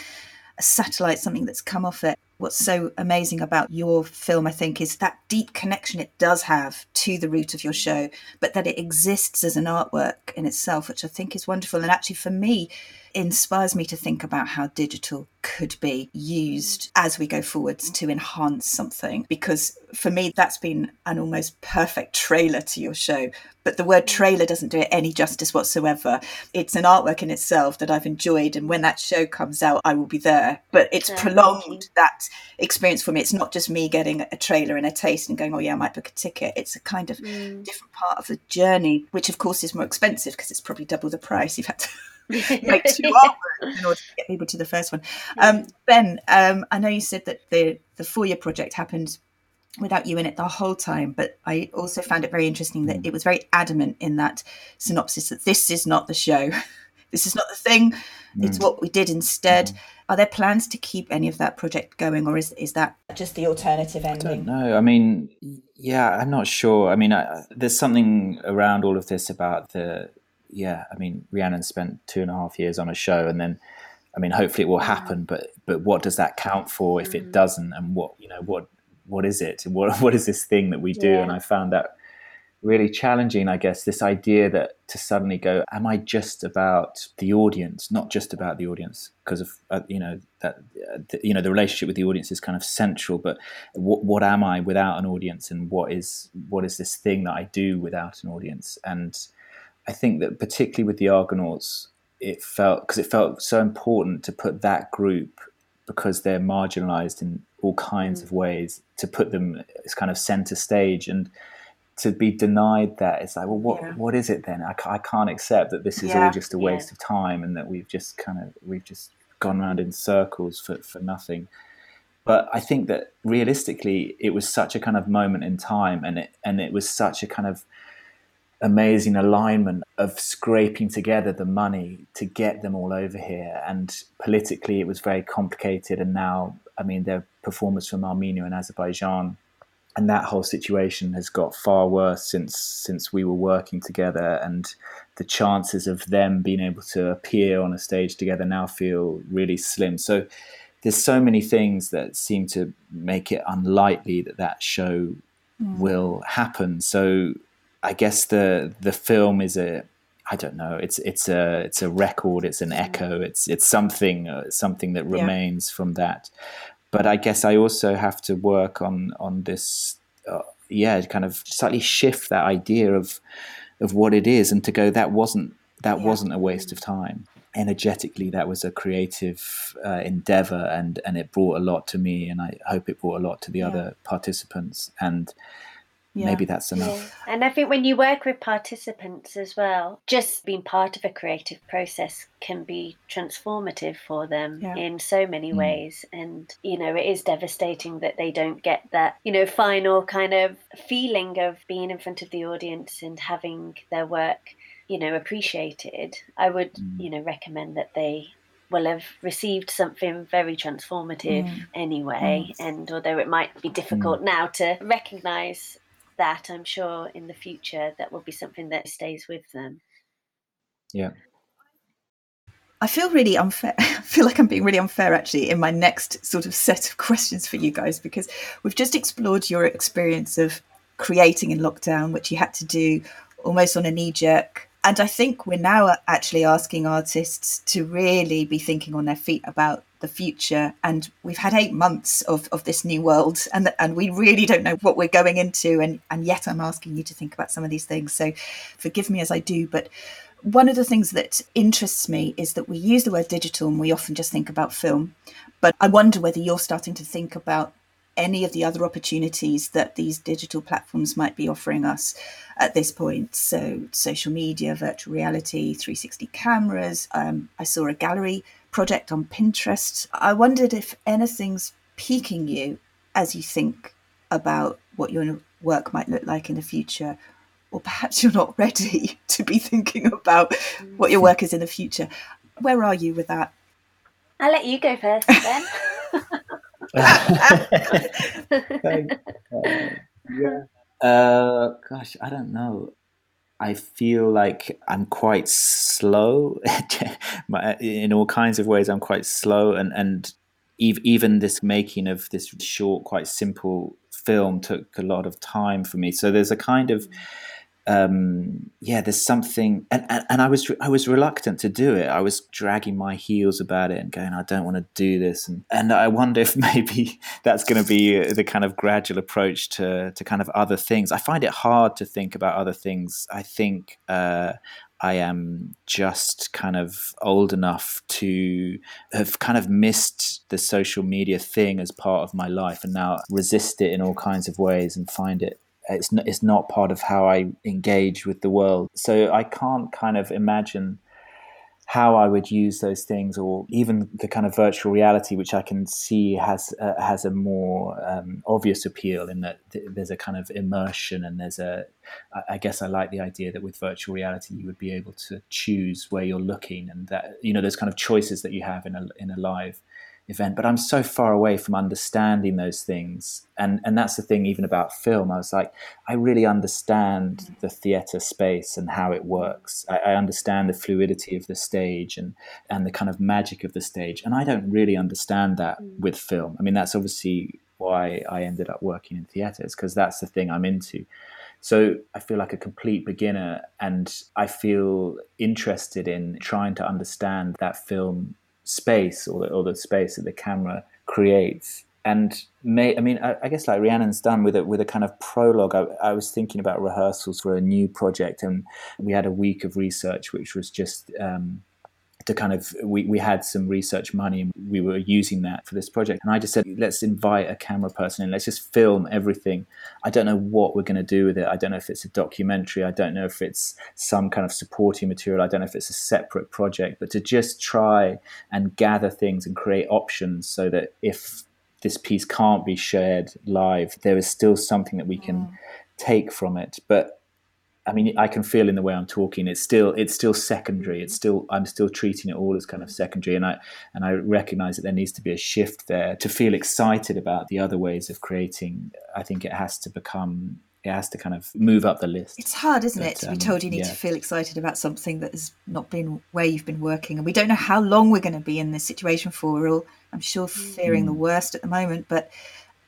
[SPEAKER 1] a satellite, something that's come off it what's so amazing about your film, I think, is that deep connection it does have to the root of your show, but that it exists as an artwork in itself, which I think is wonderful. And actually, for me, inspires me to think about how digital could be used as we go forwards to enhance something. Because for me, that's been an almost perfect trailer to your show. But the word trailer doesn't do it any justice whatsoever. It's an artwork in itself that I've enjoyed. And when that show comes out, I will be there. But it's prolonged that experience for me. It's not just me getting a trailer and a taste and going, oh, yeah, I might book a ticket. It's a kind of mm. different part of the journey, which of course is more expensive because it's probably double the price. You've had to make two artworks in order to get people to the first one. Um, ben, um, I know you said that the the four year project happened without you in it the whole time, but I also found it very interesting that mm. it was very adamant in that synopsis that this is not the show, this is not the thing, mm. it's what we did instead. Mm. Are there plans to keep any of that project going, or is is that just the alternative ending?
[SPEAKER 3] No, I mean, yeah, I'm not sure. I mean, I, there's something around all of this about the yeah, I mean, Rhiannon spent two and a half years on a show, and then, I mean, hopefully it will happen. But but what does that count for if it mm. doesn't? And what you know, what what is it? What what is this thing that we do? Yeah. And I found that really challenging. I guess this idea that to suddenly go, am I just about the audience, not just about the audience? Because of uh, you know that uh, the, you know the relationship with the audience is kind of central. But what what am I without an audience? And what is what is this thing that I do without an audience? And I think that particularly with the Argonauts, it felt because it felt so important to put that group because they're marginalized in all kinds mm. of ways to put them as kind of center stage and to be denied that it's like well what yeah. what is it then I, I can't accept that this is yeah. all just a waste yeah. of time and that we've just kind of we've just gone around in circles for, for nothing but I think that realistically it was such a kind of moment in time and it and it was such a kind of amazing alignment of scraping together the money to get them all over here. And politically, it was very complicated. And now, I mean, there are performers from Armenia and Azerbaijan, and that whole situation has got far worse since since we were working together. And the chances of them being able to appear on a stage together now feel really slim. So there's so many things that seem to make it unlikely that that show mm. will happen. So I guess the the film is a I don't know. It's it's a it's a record. It's an mm. echo. It's it's something uh, something that remains yeah. from that. But I guess I also have to work on on this. Uh, yeah, kind of slightly shift that idea of of what it is, and to go that wasn't that yeah. wasn't a waste of time. Energetically, that was a creative uh, endeavor, and and it brought a lot to me, and I hope it brought a lot to the yeah. other participants. And yeah. maybe that's enough.
[SPEAKER 2] Yeah. And I think when you work with participants as well, just being part of a creative process can be transformative for them yeah. in so many mm. ways. And, you know, it is devastating that they don't get that, you know, final kind of feeling of being in front of the audience and having their work, you know, appreciated. I would, mm. you know, recommend that they will have received something very transformative mm. anyway. Mm. And although it might be difficult mm. now to recognize that I'm sure in the future that will be something that stays with them.
[SPEAKER 3] Yeah.
[SPEAKER 1] I feel really unfair. I feel like I'm being really unfair actually in my next sort of set of questions for you guys because we've just explored your experience of creating in lockdown, which you had to do almost on a knee jerk and I think we're now uh, actually asking artists to really be thinking on their feet about the future. And we've had eight months of, of this new world, and and we really don't know what we're going into. And and yet I'm asking you to think about some of these things. So forgive me as I do, but one of the things that interests me is that we use the word digital and we often just think about film. But I wonder whether you're starting to think about any of the other opportunities that these digital platforms might be offering us at this point. So, social media, virtual reality, 360 cameras. Um, I saw a gallery project on Pinterest. I wondered if anything's piquing you as you think about what your work might look like in the future or perhaps you're not ready to be thinking about what your work is in the future. Where are you with that?
[SPEAKER 2] I'll let you go first then.
[SPEAKER 3] yeah. Uh, gosh, I don't know. I feel like I'm quite slow in all kinds of ways. I'm quite slow, and and even this making of this short, quite simple film took a lot of time for me. So there's a kind of um, yeah, there's something, and, and, and I was I was reluctant to do it. I was dragging my heels about it and going, I don't want to do this, and and I wonder if maybe that's going to be the kind of gradual approach to to kind of other things. I find it hard to think about other things. I think uh, I am just kind of old enough to have kind of missed the social media thing as part of my life and now resist it in all kinds of ways and find it it's not, it's not part of how I engage with the world. So I can't kind of imagine how I would use those things, or even the kind of virtual reality, which I can see has uh, has a more um, obvious appeal in that th- there's a kind of immersion, and there's a. I guess I like the idea that with virtual reality you would be able to choose where you're looking, and that you know there's kind of choices that you have in a in a live event but i'm so far away from understanding those things. And and that's the thing even about film. I was like i really understand the theater space and how it works. I, I, understand the fluidity of the stage and and the kind of magic of the stage. And i don't really understand that mm. with film. I mean that's obviously why i ended up working in theaters because that's the thing i'm into. So I feel like a complete beginner, and I feel interested in trying to understand that film space or the, or the space that the camera creates and may I mean I, I, guess like Rhiannon's done with a, with a kind of prologue. I, I, was thinking about rehearsals for a new project, and we had a week of research, which was just um, to kind of we, we had some research money and we were using that for this project. And i just said let's invite a camera person and let's just film everything. I don't know what we're going to do with it. I don't know if it's a documentary. I don't know if it's some kind of supporting material. I don't know if it's a separate project. But to just try and gather things and create options so that if this piece can't be shared live there is still something that we can mm. take from it. But I mean, I can feel in the way I'm talking. It's still it's still secondary. It's still I'm still treating it all as kind of secondary, and I and I recognise that there needs to be a shift there to feel excited about the other ways of creating. I think it has to become it has to kind of move up the list.
[SPEAKER 1] It's hard, isn't but, it, to um, be told you need yeah. to feel excited about something that has not been where you've been working, and we don't know how long we're going to be in this situation for. We're all, I'm sure, fearing mm. the worst at the moment, but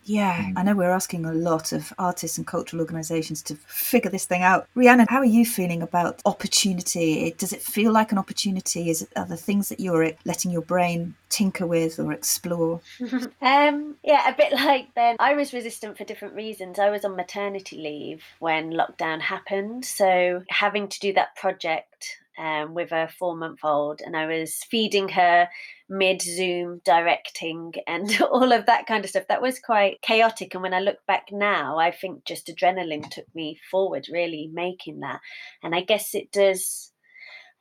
[SPEAKER 1] yeah, mm. I know we're asking a lot of artists and cultural organisations to figure this thing out. Rhiannon, how are you feeling about opportunity? Does it feel like an opportunity? Is it are the things that you're letting your brain tinker with or explore?
[SPEAKER 2] um, yeah, a bit like then. I was resistant for different reasons. I was on maternity leave when lockdown happened, so having to do that project um, with a four month old, and I was feeding her mid Zoom directing and all of that kind of stuff. That was quite chaotic. And when I look back now, I think just adrenaline took me forward, really making that. And I guess it does.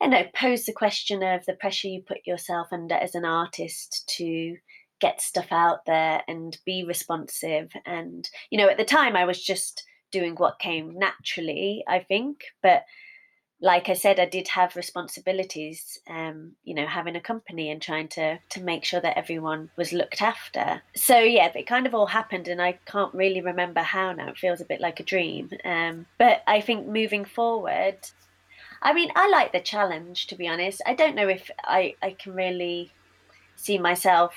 [SPEAKER 2] I know, pose the question of the pressure you put yourself under as an artist to get stuff out there and be responsive. And, you know, at the time I was just doing what came naturally, I think. But like I said, I did have responsibilities, um, you know, having a company and trying to to make sure that everyone was looked after. So yeah, it kind of all happened, and I can't really remember how now. It feels a bit like a dream. Um, but I think moving forward, I mean, I like the challenge to be honest. I don't know if I I can really see myself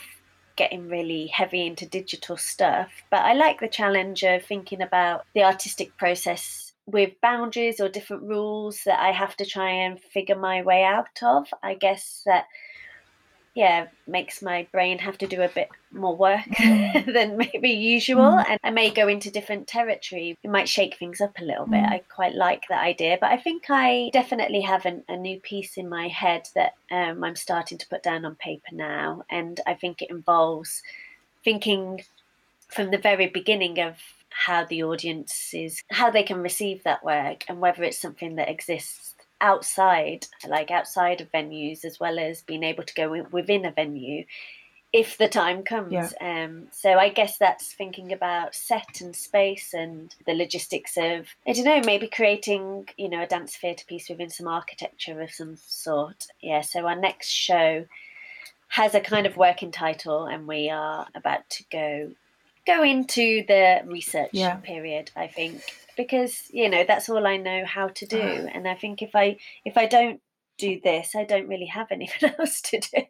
[SPEAKER 2] getting really heavy into digital stuff, but I like the challenge of thinking about the artistic process with boundaries or different rules that I have to try and figure my way out of. I guess that yeah makes my brain have to do a bit more work
[SPEAKER 1] Mm.
[SPEAKER 2] than maybe usual and i may go into different territory it might shake things up a little bit
[SPEAKER 1] Mm.
[SPEAKER 2] i quite like that idea but i think i definitely have an, a new piece in my head that um, i'm starting to put down on paper now and i think it involves thinking from the very beginning of how the audience is how they can receive that work and whether it's something that exists outside like outside of venues as well as being able to go within a venue if the time comes
[SPEAKER 1] Yeah.
[SPEAKER 2] um so i guess that's thinking about set and space and the logistics of i don't know maybe creating you know a dance theatre piece within some architecture of some sort yeah so our next show has a kind of working title and we are about to go go into the research
[SPEAKER 1] Yeah.
[SPEAKER 2] period i think because you know that's all i know how to do. Uh-huh. And i think if i if i don't do this i don't really have anything else to do.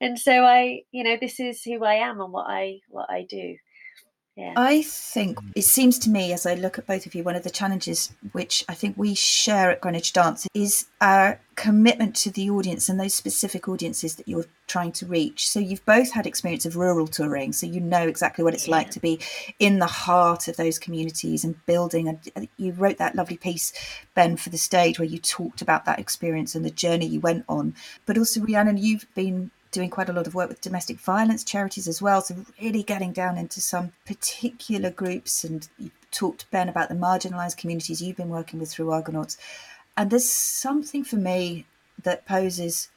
[SPEAKER 2] And so i you know this is who i am and what i what i do yeah
[SPEAKER 1] I think mm. it seems to me, as I look at both of you, one of the challenges which I think we share at Greenwich Dance is our commitment to the audience and those specific audiences that you're trying to reach. So you've both had experience of rural touring, so you know exactly what it's like to be in the heart of those communities and building. And you wrote that lovely piece, Ben, for the stage where you talked about that experience and the journey you went on. But also, Rhiannon, you've been doing quite a lot of work with domestic violence charities as well. So really getting down into some particular groups and you talked Ben about the marginalized communities you've been working with through Argonauts. And there's something for me that poses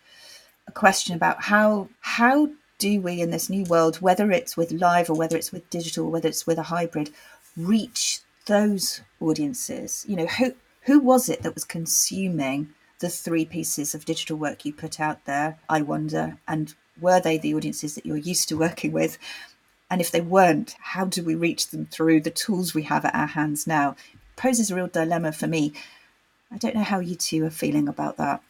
[SPEAKER 1] a question about how how do we in this new world, whether it's with live or whether it's with digital, whether it's with a hybrid, reach those audiences? You know, who who was it that was consuming the three pieces of digital work you put out there, I wonder, and were they the audiences that you're used to working with? And if they weren't, how do we reach them through the tools we have at our hands now? poses a real dilemma for me. I don't know how you two are feeling about that.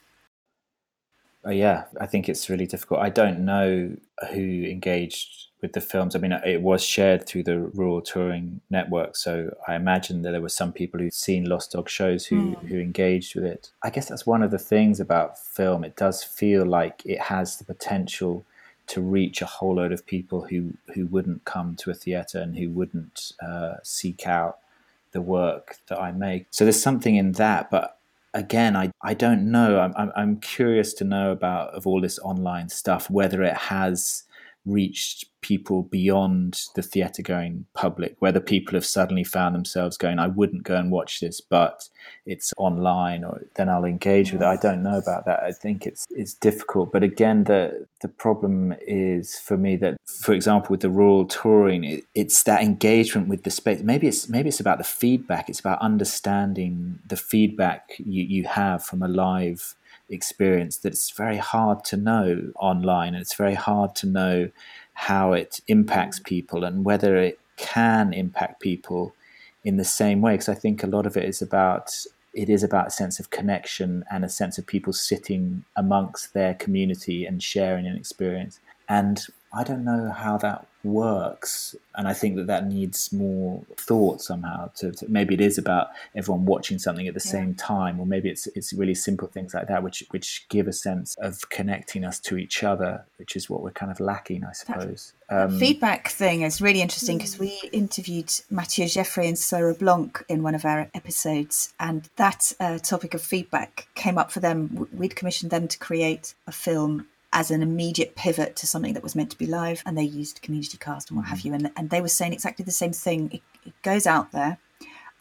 [SPEAKER 3] Oh, yeah, I think it's really difficult. I don't know who engaged with the films. I mean, it was shared through the Rural Touring Network, so I imagine that there were some people who'd seen Lost Dog shows who, who engaged with it. I guess that's one of the things about film. It does feel like it has the potential to reach a whole load of people who, who wouldn't come to a theatre and who wouldn't uh, seek out the work that I make. So there's something in that, but again, I, I don't know. I'm, I'm, I'm curious to know about of all this online stuff, whether it has reached people beyond the theatre going public, whether people have suddenly found themselves going, I wouldn't go and watch this, but it's online or then I'll engage with it. I don't know about that. I think it's it's difficult. But again, the the problem is for me that, for example, with the rural touring, it, it's that engagement with the space. Maybe it's maybe it's about the feedback. It's about understanding the feedback you, you have from a live experience that it's very hard to know online and it's very hard to know how it impacts people and whether it can impact people in the same way because i think a lot of it is about it is about a sense of connection and a sense of people sitting amongst their community and sharing an experience. And i don't know how that works and i think that that needs more thought somehow to, to maybe it is about everyone watching something at the
[SPEAKER 1] Yeah.
[SPEAKER 3] same time or maybe it's it's really simple things like that which which give a sense of connecting us to each other which is what we're kind of lacking i suppose um,
[SPEAKER 1] Feedback thing is really interesting because we interviewed Mathieu Jeffrey and Sarah Blanc in one of our episodes, and that uh, topic of feedback came up for them. We'd commissioned them to create a film as an immediate pivot to something that was meant to be live, and they used Community Cast and what mm-hmm. have you. And, and they were saying exactly the same thing. It, it goes out there,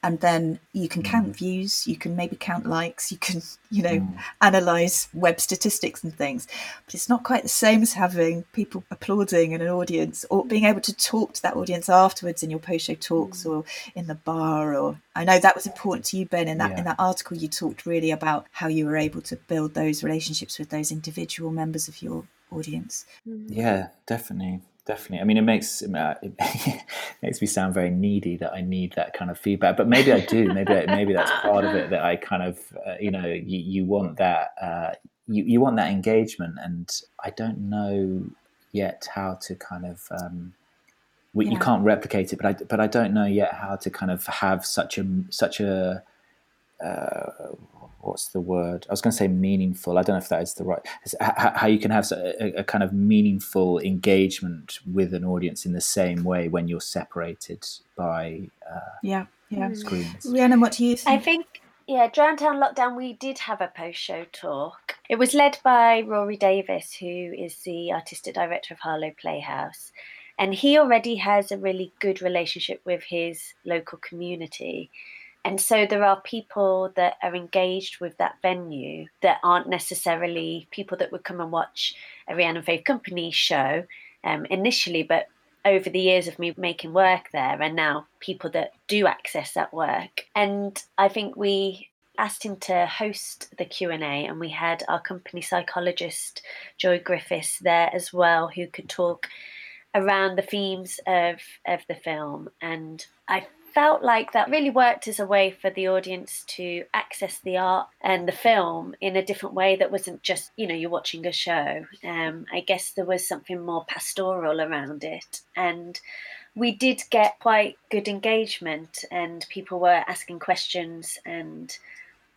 [SPEAKER 1] and then you can count mm. views, you can maybe count likes, you can, you know, mm. analyze web statistics and things. But it's not quite the same as having people applauding in an audience or being able to talk to that audience afterwards in your post show talks mm. or in the bar or I know that was important to you, Ben, in that
[SPEAKER 3] Yeah.
[SPEAKER 1] in that article you talked really about how you were able to build those relationships with those individual members of your audience.
[SPEAKER 3] Yeah, definitely, definitely. I mean, it makes it makes me sound very needy that I need that kind of feedback, but maybe I do. Maybe maybe that's part of it that I kind of uh, you know you, you want that uh, you you want that engagement, and I don't know yet how to kind of. Um, we, You can't replicate it, but I but I don't know yet how to kind of have such a such a uh, what's the word? I was going to say meaningful. I don't know if that is the right. How you can have a, a, kind of meaningful engagement with an audience in the same way when you're separated by uh,
[SPEAKER 1] yeah yeah
[SPEAKER 3] screens.
[SPEAKER 1] Rhiannon, what do you think?
[SPEAKER 2] I think yeah, Drowntown Lockdown. We did have a post-show talk. It was led by Rory Davis, who is the artistic director of Harlow Playhouse, and he already has a really good relationship with his local community. And so there are people that are engaged with that venue that aren't necessarily people that would come and watch a Rhiannon Faith Company show um, initially, but over the years of me making work there, and now people that do access that work. And I think we asked him to host the q&a and we had our company psychologist joy griffiths there as well who could talk around the themes of, of the film and i felt like that really worked as a way for the audience to access the art and the film in a different way that wasn't just you know you're watching a show. Um, i guess there was something more pastoral around it. And we did get quite good engagement and people were asking questions and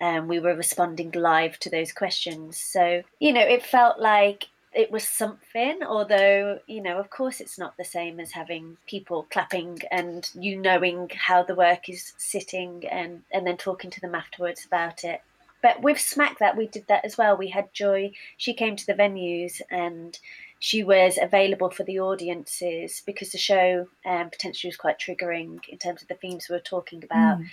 [SPEAKER 2] um, we were responding live to those questions. So you know it felt like it was something although you know of course it's not the same as having people clapping and you knowing how the work is sitting and and then talking to them afterwards about it. But with smack that we did that as well. We had joy. She came to the venues and she was available for the audiences because the show um, potentially was quite triggering in terms of the themes we were talking about. Mm.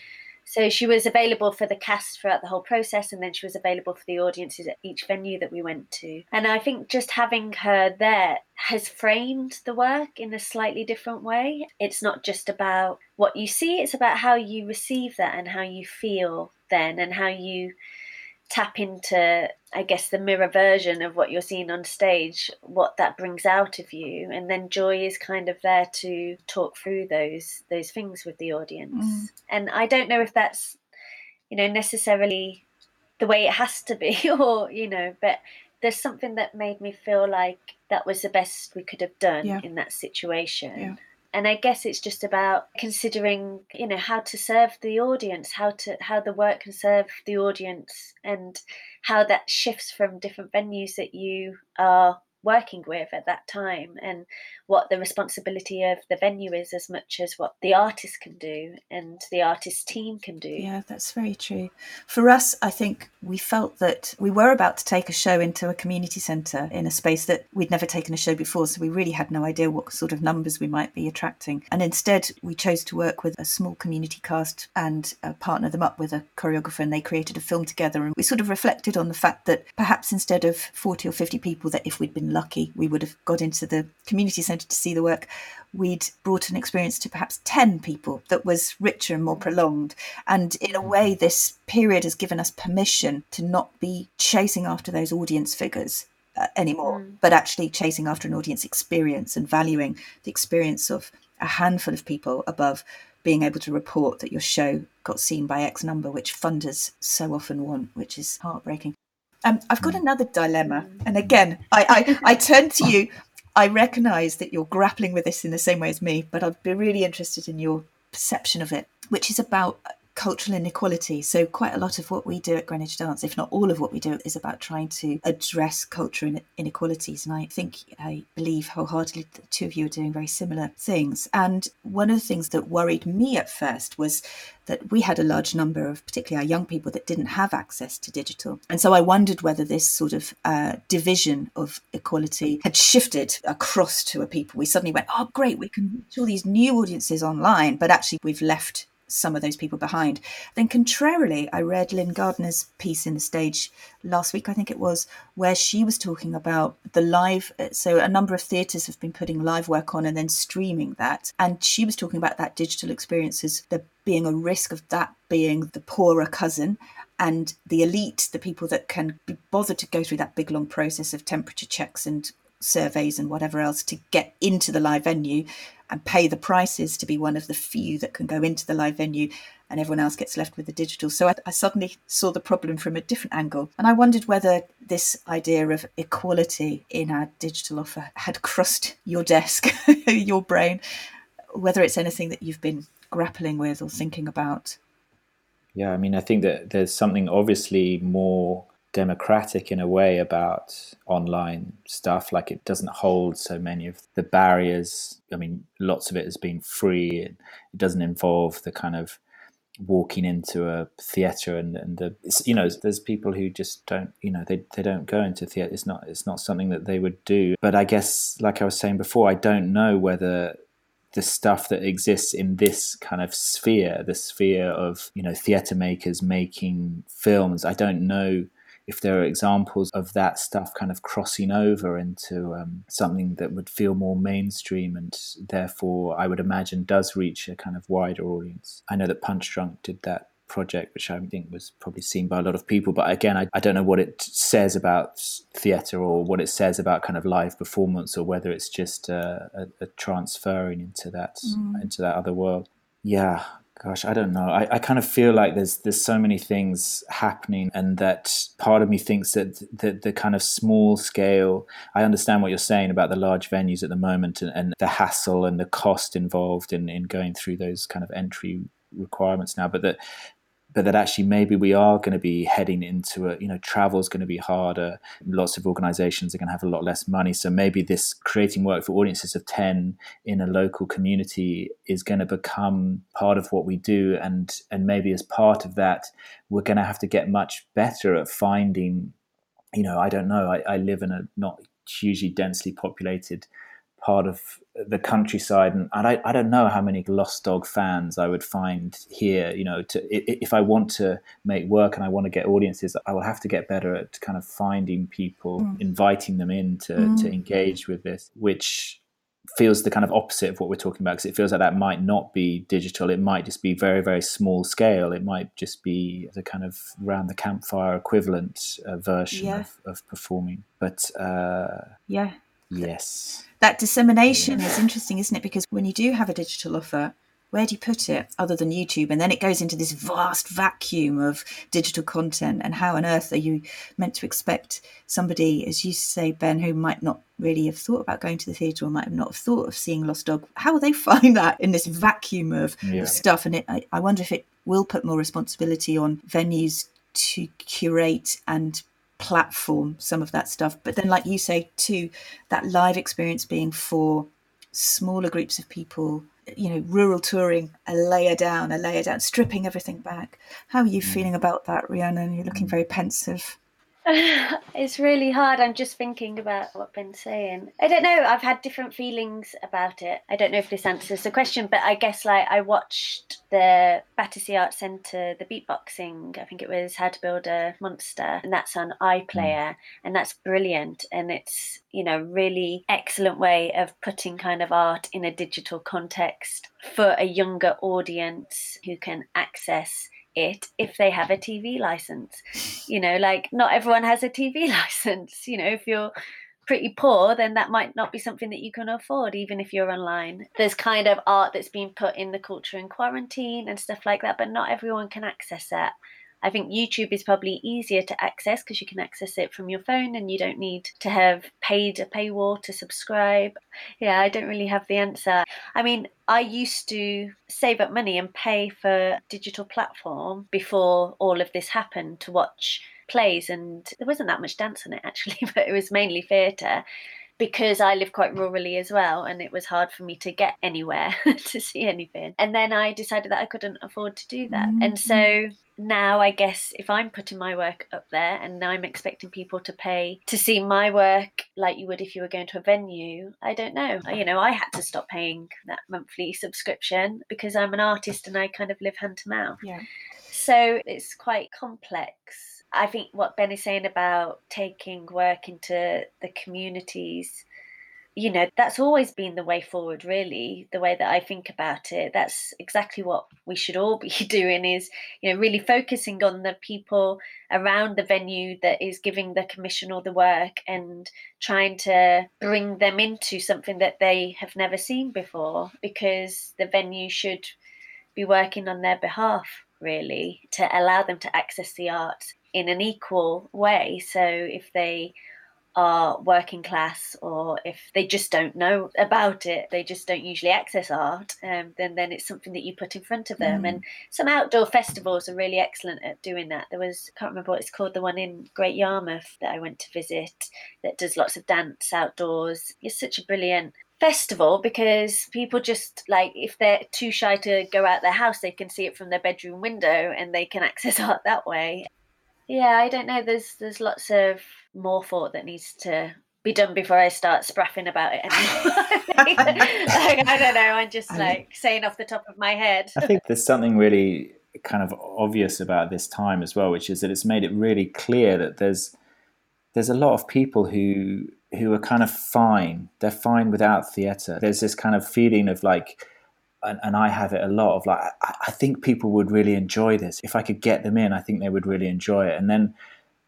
[SPEAKER 2] So she was available for the cast throughout the whole process, and then she was available for the audiences at each venue that we went to. And I think just having her there has framed the work in a slightly different way. It's not just about what you see, it's about how you receive that and how you feel then, and how you tap into i guess the mirror version of what you're seeing on stage what that brings out of you and then joy is kind of there to talk through those those things with the audience mm. and i don't know if that's you know necessarily the way it has to be or you know but there's something that made me feel like that was the best we could have done yeah. in that situation yeah and i guess it's just about considering you know how to serve the audience how to how the work can serve the audience and how that shifts from different venues that you are working with at that time and what the responsibility of the venue is as much as what the artist can do and the artist team can do.
[SPEAKER 1] Yeah, that's very true. For us, I think we felt that we were about to take a show into a community centre in a space that we'd never taken a show before, so we really had no idea what sort of numbers we might be attracting. And instead, we chose to work with a small community cast and uh, partner them up with a choreographer, and they created a film together. And we sort of reflected on the fact that perhaps instead of 40 or 50 people, that if we'd been lucky, we would have got into the community centre to see the work. We'd brought an experience to perhaps 10 people that was richer and more prolonged. And in a way, this period has given us permission to not be chasing after those audience figures uh, anymore, mm. but actually chasing after an audience experience and valuing the experience of a handful of people above being able to report that your show got seen by X number, which funders so often want, which is heartbreaking. Um, I've got hmm. another dilemma, and again, I, I, I turn to you. I recognise that you're grappling with this in the same way as me, but I'd be really interested in your perception of it, which is about cultural inequality. So, quite a lot of what we do at Greenwich Dance, if not all of what we do, is about trying to address cultural inequalities. And I think, I believe wholeheartedly the two of you are doing very similar things. And one of the things that worried me at first was that we had a large number of, particularly our young people, that didn't have access to digital. And so I wondered whether this sort of uh, division of equality had shifted across to a people. We suddenly went, oh, great, we can reach all these new audiences online, but actually we've left some of those people behind. Then, contrarily, I read Lyn Gardner's piece in the stage last week, I think it was, where she was talking about the live. Uh, so, a number of theatres have been putting live work on and then streaming that. And she was talking about that digital experience as there being a risk of that being the poorer cousin and the elite, the people that can be bothered to go through that big long process of temperature checks and surveys and whatever else to get into the live venue and pay the prices to be one of the few that can go into the live venue and everyone else gets left with the digital. So I, I, suddenly saw the problem from a different angle. And I wondered whether this idea of equality in our digital offer had crossed your desk, your brain, whether it's anything that you've been grappling with or thinking about.
[SPEAKER 3] Yeah, I mean, I think that there's something obviously more democratic in a way about online stuff. Like it doesn't hold so many of the barriers. I mean, lots of it has been free. It doesn't involve the kind of walking into a theater and, and the you know there's people who just don't you know they, they don't go into theater it's not it's not something that they would do but i guess like i was saying before i don't know whether the stuff that exists in this kind of sphere, the sphere of you know theatre makers making films. I don't know if there are examples of that stuff kind of crossing over into um, something that would feel more mainstream and therefore I would imagine does reach a kind of wider audience. I know that Punchdrunk did that project, which I think was probably seen by a lot of people. But again, I, I don't know what it says about theatre or what it says about kind of live performance, or whether it's just a, a, a transferring into that mm. into that other world. Yeah, gosh, I don't know. I, I kind of feel like there's there's so many things happening, and that part of me thinks that the, the kind of small scale. I understand what you're saying about the large venues at the moment, and, and the hassle and the cost involved in in going through those kind of entry requirements now, but that but that actually maybe we are going to be heading into a you know travel is going to be harder. Lots of organizations are going to have a lot less money. So maybe this creating work for audiences of 10 in a local community is going to become part of what we do. And and maybe as part of that we're going to have to get much better at finding you know i don't know i, I live in a not hugely densely populated part of the countryside and, I, I don't know how many lost dog fans i would find here you know to if i want to make work and i want to get audiences i will have to get better at kind of finding people mm. inviting them in to, mm. to engage with this which feels the kind of opposite of what we're talking about because it feels like that might not be digital it might just be very very small scale it might just be the kind of round the campfire equivalent uh, version yeah. of, of performing but uh,
[SPEAKER 1] yeah
[SPEAKER 3] yes
[SPEAKER 1] that dissemination is interesting, isn't it? Because when you do have a digital offer, where do you put it other than YouTube? And then it goes into this vast vacuum of digital content. And how on earth are you meant to expect somebody, as you say, Ben, who might not really have thought about going to the theatre or might have not have thought of seeing Lost Dog? How will they find that in this vacuum of yeah. stuff? And it, I, I wonder if it will put more responsibility on venues to curate and platform some of that stuff. But then, like you say, too, that live experience being for smaller groups of people, you know, rural touring, a layer down, a layer down, stripping everything back. How are you mm. feeling about that, Rhiannon? You're looking mm. very pensive.
[SPEAKER 2] it's really hard. I'm just thinking about what Ben's saying. I don't know. I've had different feelings about it. I don't know if this answers the question, but I guess like I watched the Battersea Arts Centre, the beatboxing. I think it was How to Build a Monster, and that's on iPlayer, mm. and that's brilliant. And it's you know really excellent way of putting kind of art in a digital context for a younger audience who can access it if they have a TV license. You know, like not everyone has a TV license. You know, if you're pretty poor, then that might not be something that you can afford, even if you're online. There's kind of art that's been put in the culture in quarantine and stuff like that, but not everyone can access that. I think YouTube is probably easier to access because you can access it from your phone and you don't need to have paid a paywall to subscribe. Yeah, I don't really have the answer. I mean, I used to save up money and pay for digital platform before all of this happened to watch plays and there wasn't that much dance on it actually, but it was mainly theatre because I live quite rurally as well, and it was hard for me to get anywhere to see anything. And then I decided that I couldn't afford to do that. Mm-hmm. And so now I guess if I'm putting my work up there and I'm expecting people to pay to see my work like you would if you were going to a venue, I don't know. You know, I had to stop paying that monthly subscription because I'm an artist and I kind of live hand to mouth.
[SPEAKER 1] Yeah.
[SPEAKER 2] So it's quite complex. I think what Ben is saying about taking work into the communities you know that's always been the way forward really the way that i think about it. That's exactly what we should all be doing is you know really focusing on the people around the venue that is giving the commission or the work and trying to bring them into something that they have never seen before because the venue should be working on their behalf really to allow them to access the art in an equal way. So if they are working class or if they just don't know about it, they just don't usually access art, um, then then it's something that you put in front of them. Mm. And some outdoor festivals are really excellent at doing that. There was I can't remember what it's called, the one in Great Yarmouth that I went to visit that does lots of dance outdoors. It's such a brilliant festival because people just like if they're too shy to go out their house they can see it from their bedroom window and they can access art that way yeah i don't know there's there's lots of more thought that needs to be done before I start spraffing about it anymore. like, I don't know. I'm just like saying off the top of my head.
[SPEAKER 3] I think there's something really kind of obvious about this time as well, which is that it's made it really clear that there's there's a lot of people who who are kind of fine. They're fine without theatre. There's this kind of feeling of like, and, and I have it a lot of like, I, I think people would really enjoy this. If I could get them in, I think they would really enjoy it. And then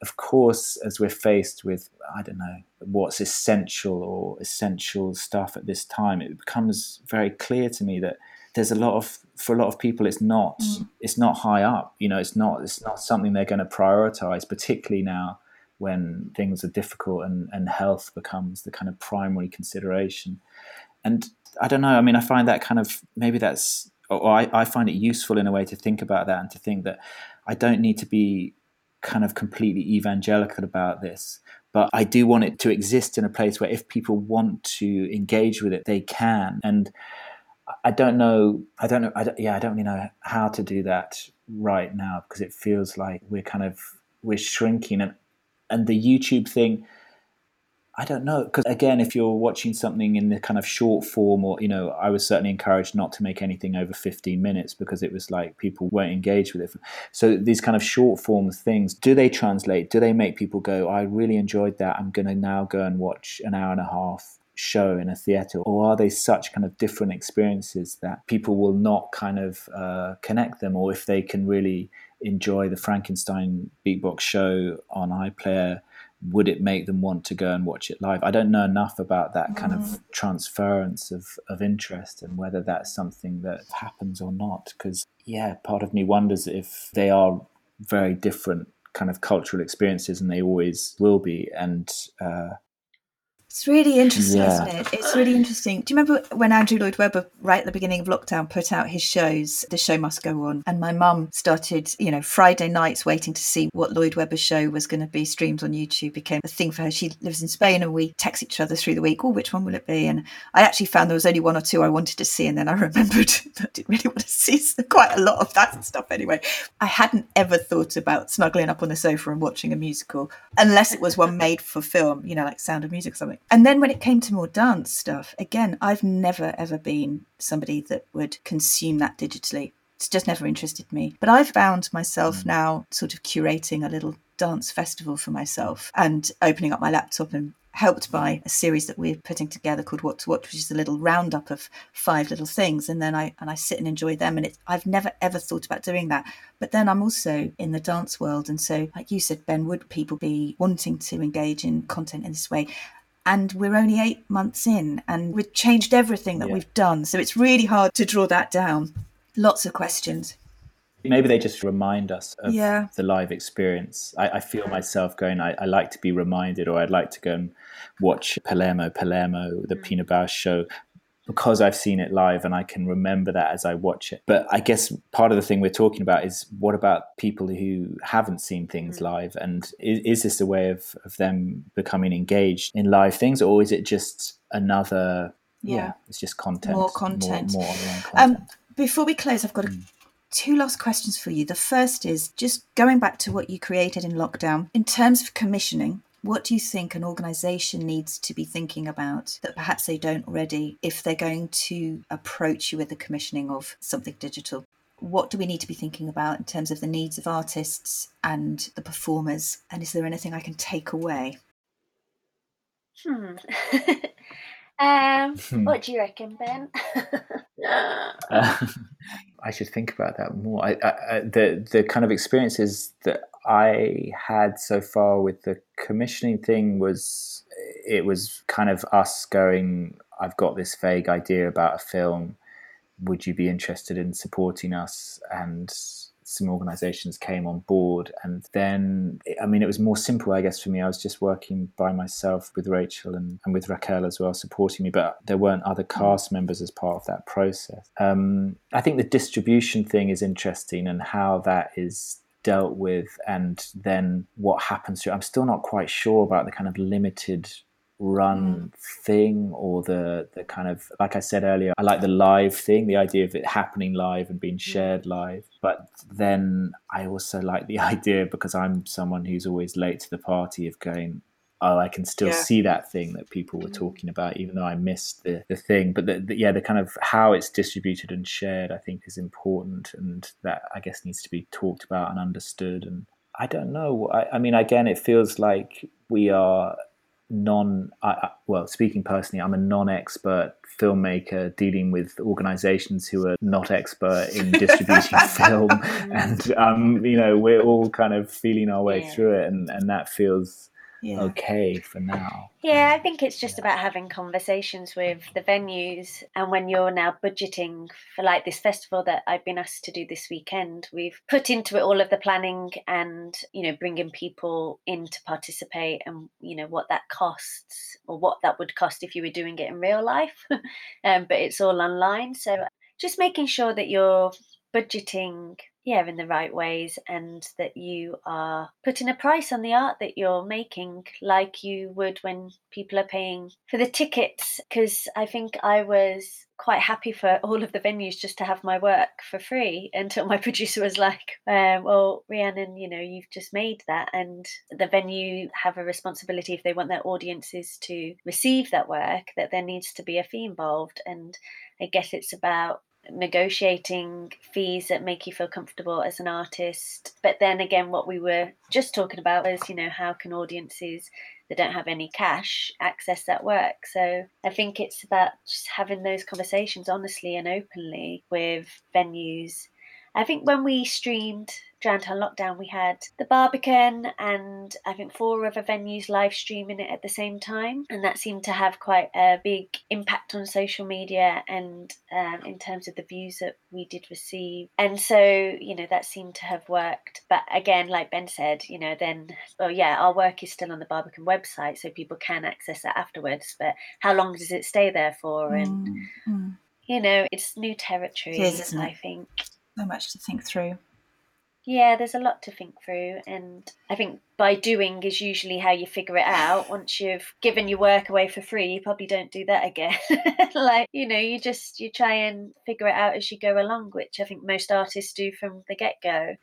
[SPEAKER 3] of course, as we're faced with, I don't know, what's essential or essential stuff at this time, it becomes very clear to me that there's a lot of, for a lot of people, it's not, mm. it's not high up. You know, it's not, it's not something they're going to prioritize, particularly now when things are difficult and, and health becomes the kind of primary consideration. And I don't know. I mean, I find that kind of maybe that's, or I, I find it useful in a way to think about that and to think that I don't need to be kind of completely evangelical about this. But I do want it to exist in a place where if people want to engage with it, they can. And I don't know. I don't know. I don't, yeah, I don't really know how to do that right now because it feels like we're kind of we're shrinking, and and the YouTube thing I don't know because again, if you're watching something in the kind of short form, or you know, I was certainly encouraged not to make anything over 15 minutes because it was like people weren't engaged with it. So these kind of short form things, do they translate? Do they make people go, "I really enjoyed that. I'm going to now go and watch an hour and a half show in a theater or are they such kind of different experiences that people will not kind of uh, connect them or if they can really enjoy the frankenstein beatbox show on iplayer would it make them want to go and watch it live? I don't know enough about that kind of mm. transference of, of interest and whether that's something that happens or not. Because, yeah, part of me wonders if they are very different kind of cultural experiences and they always will be. And uh,
[SPEAKER 1] it's really interesting, yeah. isn't it? It's really interesting. Do you remember when Andrew Lloyd Webber, right at the beginning of lockdown, put out his shows, The Show Must Go On? And my mum started, you know, Friday nights waiting to see what Lloyd Webber's show was going to be streamed on YouTube became a thing for her. She lives in Spain and we text each other through the week, oh, which one will it be? And I actually found there was only one or two I wanted to see. And then I remembered I didn't really want to see quite a lot of that stuff anyway. I hadn't ever thought about snuggling up on the sofa and watching a musical unless it was one made for film, you know, like Sound of Music or something. And then when it came to more dance stuff, again, I've never ever been somebody that would consume that digitally. It's just never interested me. But I've found myself mm. now sort of curating a little dance festival for myself and opening up my laptop and helped by a series that we're putting together called What to Watch, which is a little roundup of five little things, and then I and I sit and enjoy them. And it's I've never ever thought about doing that, but then I'm also in the dance world, and so like you said, Ben, would people be wanting to engage in content in this way? And we're only eight months in and we've changed everything that yeah. we've done so it's really hard to draw that down lots of questions
[SPEAKER 3] maybe they just remind us of yeah. the live experience I, I feel myself going I, I, like to be reminded or i'd like to go and watch palermo palermo the mm. pina bausch show because I've seen it live and I can remember that as I watch it. But I guess part of the thing we're talking about is what about people who haven't seen things mm-hmm. live? And is, is, this a way of, of them becoming engaged in live things or is it just another, yeah, yeah it's just content?
[SPEAKER 1] More content. More, more content. Um, before we close, I've got a mm two last questions for you. The first is just going back to what you created in lockdown. In terms of commissioning, what do you think an organisation needs to be thinking about that perhaps they don't already if they're going to approach you with the commissioning of something digital? What do we need to be thinking about in terms of the needs of artists and the performers? And is there anything I can take away?
[SPEAKER 2] Hmm. um, hmm. what do you reckon, Ben?
[SPEAKER 3] uh, I should think about that more. I, I, the the kind of experiences that I had so far with the commissioning thing was it was kind of us going, I've got this vague idea about a film. Would you be interested in supporting us? And some organizations came on board and then i mean it was more simple i guess for me i was just working by myself with rachel and, and with raquel as well supporting me but there weren't other mm. cast members as part of that process um, i think the distribution thing is interesting and how that is dealt with and then what happens to it i'm still not quite sure about the kind of limited run mm. thing or the the kind of like I said earlier I like the live thing the idea of it happening live and being mm. shared live but then I also like the idea because I'm someone who's always late to the party of going I can still yeah. see that thing that people were mm. talking about even though I missed the, the thing but the, the, yeah the kind of how it's distributed and shared I think is important and that I guess needs to be talked about and understood and I don't know I, I mean again it feels like we are non I, well speaking personally i'm a non-expert filmmaker dealing with organizations who are not expert in distributing film and um you know we're all kind of feeling our way yeah. through it and and that feels yeah. okay for now.
[SPEAKER 2] Yeah, I think it's just about having conversations with the venues. And when you're now budgeting for like this festival that I've been asked to do this weekend, we've put into it all of the planning and, you know, bringing people in to participate and, you know, what that costs or what that would cost if you were doing it in real life. um, but it's all online. So just making sure that you're budgeting yeah in the right ways and that you are putting a price on the art that you're making like you would when people are paying for the tickets. Because i think i was quite happy for all of the venues just to have my work for free until my producer was like um, well rhiannon you know you've just made that. And the venue have a responsibility if they want their audiences to receive that work that there needs to be a fee involved. And i guess it's about negotiating fees that make you feel comfortable as an artist. But then again, what we were just talking about was, you know, how can audiences that don't have any cash access that work? So I think it's about just having those conversations honestly and openly with venues. I think when we streamed during lockdown, we had the Barbican and I think four other venues live streaming it at the same time, and that seemed to have quite a big impact on social media and um, in terms of the views that we did receive. And so, you know, that seemed to have worked. But again, like Ben said, you know, then, oh yeah, our work is still on the Barbican website, so people can access that afterwards. But how long does it stay there for? And mm-hmm. you know, it's new territory. It is, I think.
[SPEAKER 1] So much to think through.
[SPEAKER 2] Yeah, there's a lot to think through, and I think by doing is usually how you figure it out. Once you've given your work away for free, you probably don't do that again. like, you know, you just you try and figure it out as you go along, which I think most artists do from the get go.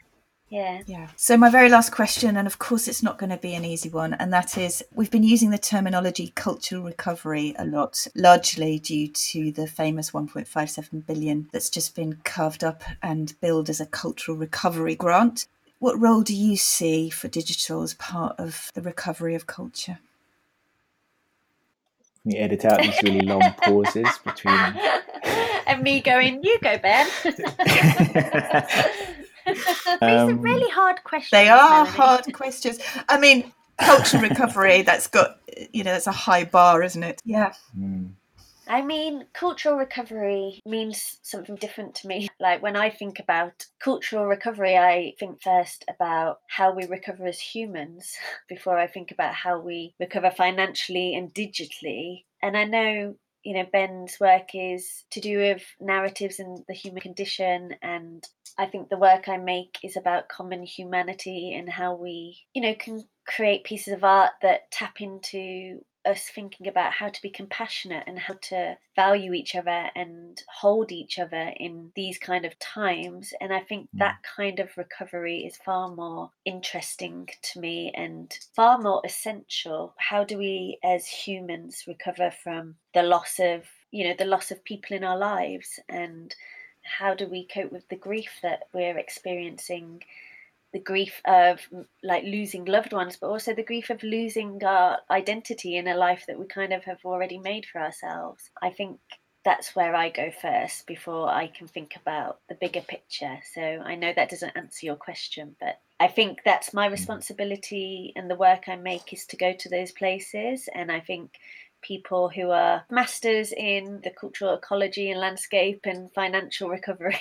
[SPEAKER 2] Yeah.
[SPEAKER 1] Yeah. So, my very last question, and of course, it's not going to be an easy one, and that is we've been using the terminology cultural recovery a lot, largely due to the famous 1.57 billion that's just been carved up and billed as a cultural recovery grant. What role do you see for digital as part of the recovery of culture?
[SPEAKER 3] Can you edit out these really long pauses between.
[SPEAKER 2] and me going, you go, Ben. These um, are really hard questions.
[SPEAKER 1] They are Melanie. hard questions. I mean, cultural recovery, that's got, you know, that's a high bar, isn't it? Yeah. Mm.
[SPEAKER 2] I mean, cultural recovery means something different to me. Like when I think about cultural recovery, I think first about how we recover as humans before I think about how we recover financially and digitally. And I know you know ben's work is to do with narratives and the human condition and i think the work i make is about common humanity and how we you know can create pieces of art that tap into us thinking about how to be compassionate and how to value each other and hold each other in these kind of times. And i think mm. that kind of recovery is far more interesting to me and far more essential. How do we as humans recover from the loss of you know the loss of people in our lives? And how do we cope with the grief that we're experiencing the grief of like losing loved ones, but also the grief of losing our identity in a life that we kind of have already made for ourselves. I think that's where I go first before I can think about the bigger picture. So I know that doesn't answer your question, but I think that's my mm. responsibility and the work I make is to go to those places. And I think people who are masters in the cultural ecology and landscape and financial recovery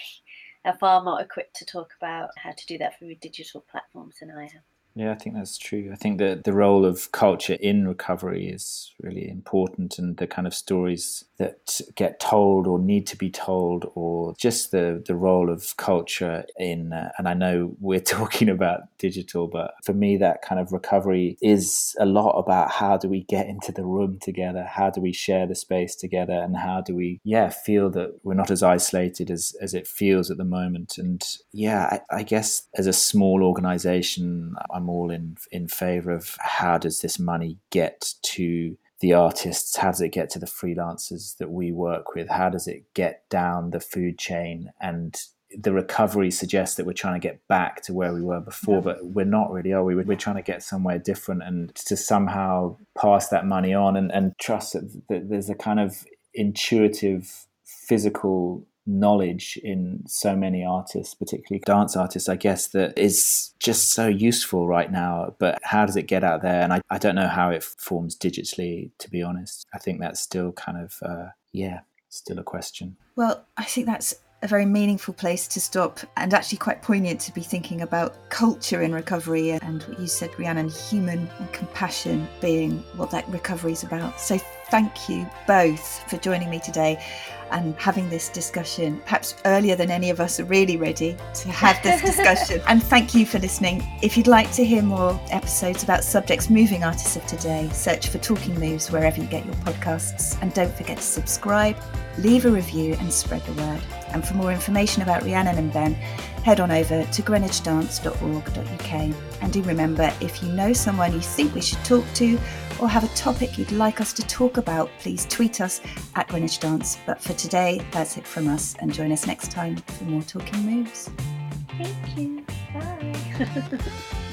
[SPEAKER 2] are far more equipped to talk about how to do that through digital platforms than I am.
[SPEAKER 3] Yeah, I think that's true. I think that the role of culture in recovery is really important, and the kind of stories that get told or need to be told, or just the the role of culture in. Uh, and I know we're talking about digital, but for me, that kind of recovery is a lot about how do we get into the room together, how do we share the space together, and how do we, yeah, feel that we're not as isolated as as it feels at the moment. And yeah, I, I guess as a small organization. I'm all in in favor of how does this money get to the artists? How does it get to the freelancers that we work with? How does it get down the food chain? And the recovery suggests that we're trying to get back to where we were before, yeah. but we're not really, are we? We're trying to get somewhere different and to somehow pass that money on and, and trust that there's a kind of intuitive physical knowledge in so many artists, particularly dance artists, I guess, that is just so useful right now. But how does it get out there? And I, I don't know how it forms digitally, to be honest. I think that's still kind of, uh, yeah, still a question.
[SPEAKER 1] Well, I think that's a very meaningful place to stop and actually quite poignant to be thinking about culture in recovery and what you said, Rhiannon, human and compassion being what that recovery is about. So thank you both for joining me today and having this discussion, perhaps earlier than any of us are really ready to have this discussion. and thank you for listening. If you'd like to hear more episodes about subjects moving artists of today, search for Talking Moves wherever you get your podcasts. And don't forget to subscribe, leave a review, and spread the word. And for more information about Rhiannon and Ben, head on over to greenwichdance.org.uk. And do remember if you know someone you think we should talk to or have a topic you'd like us to talk about, please tweet us at Greenwich Dance. But for today, that's it from us, and join us next time for more Talking Moves.
[SPEAKER 2] Thank you. Bye.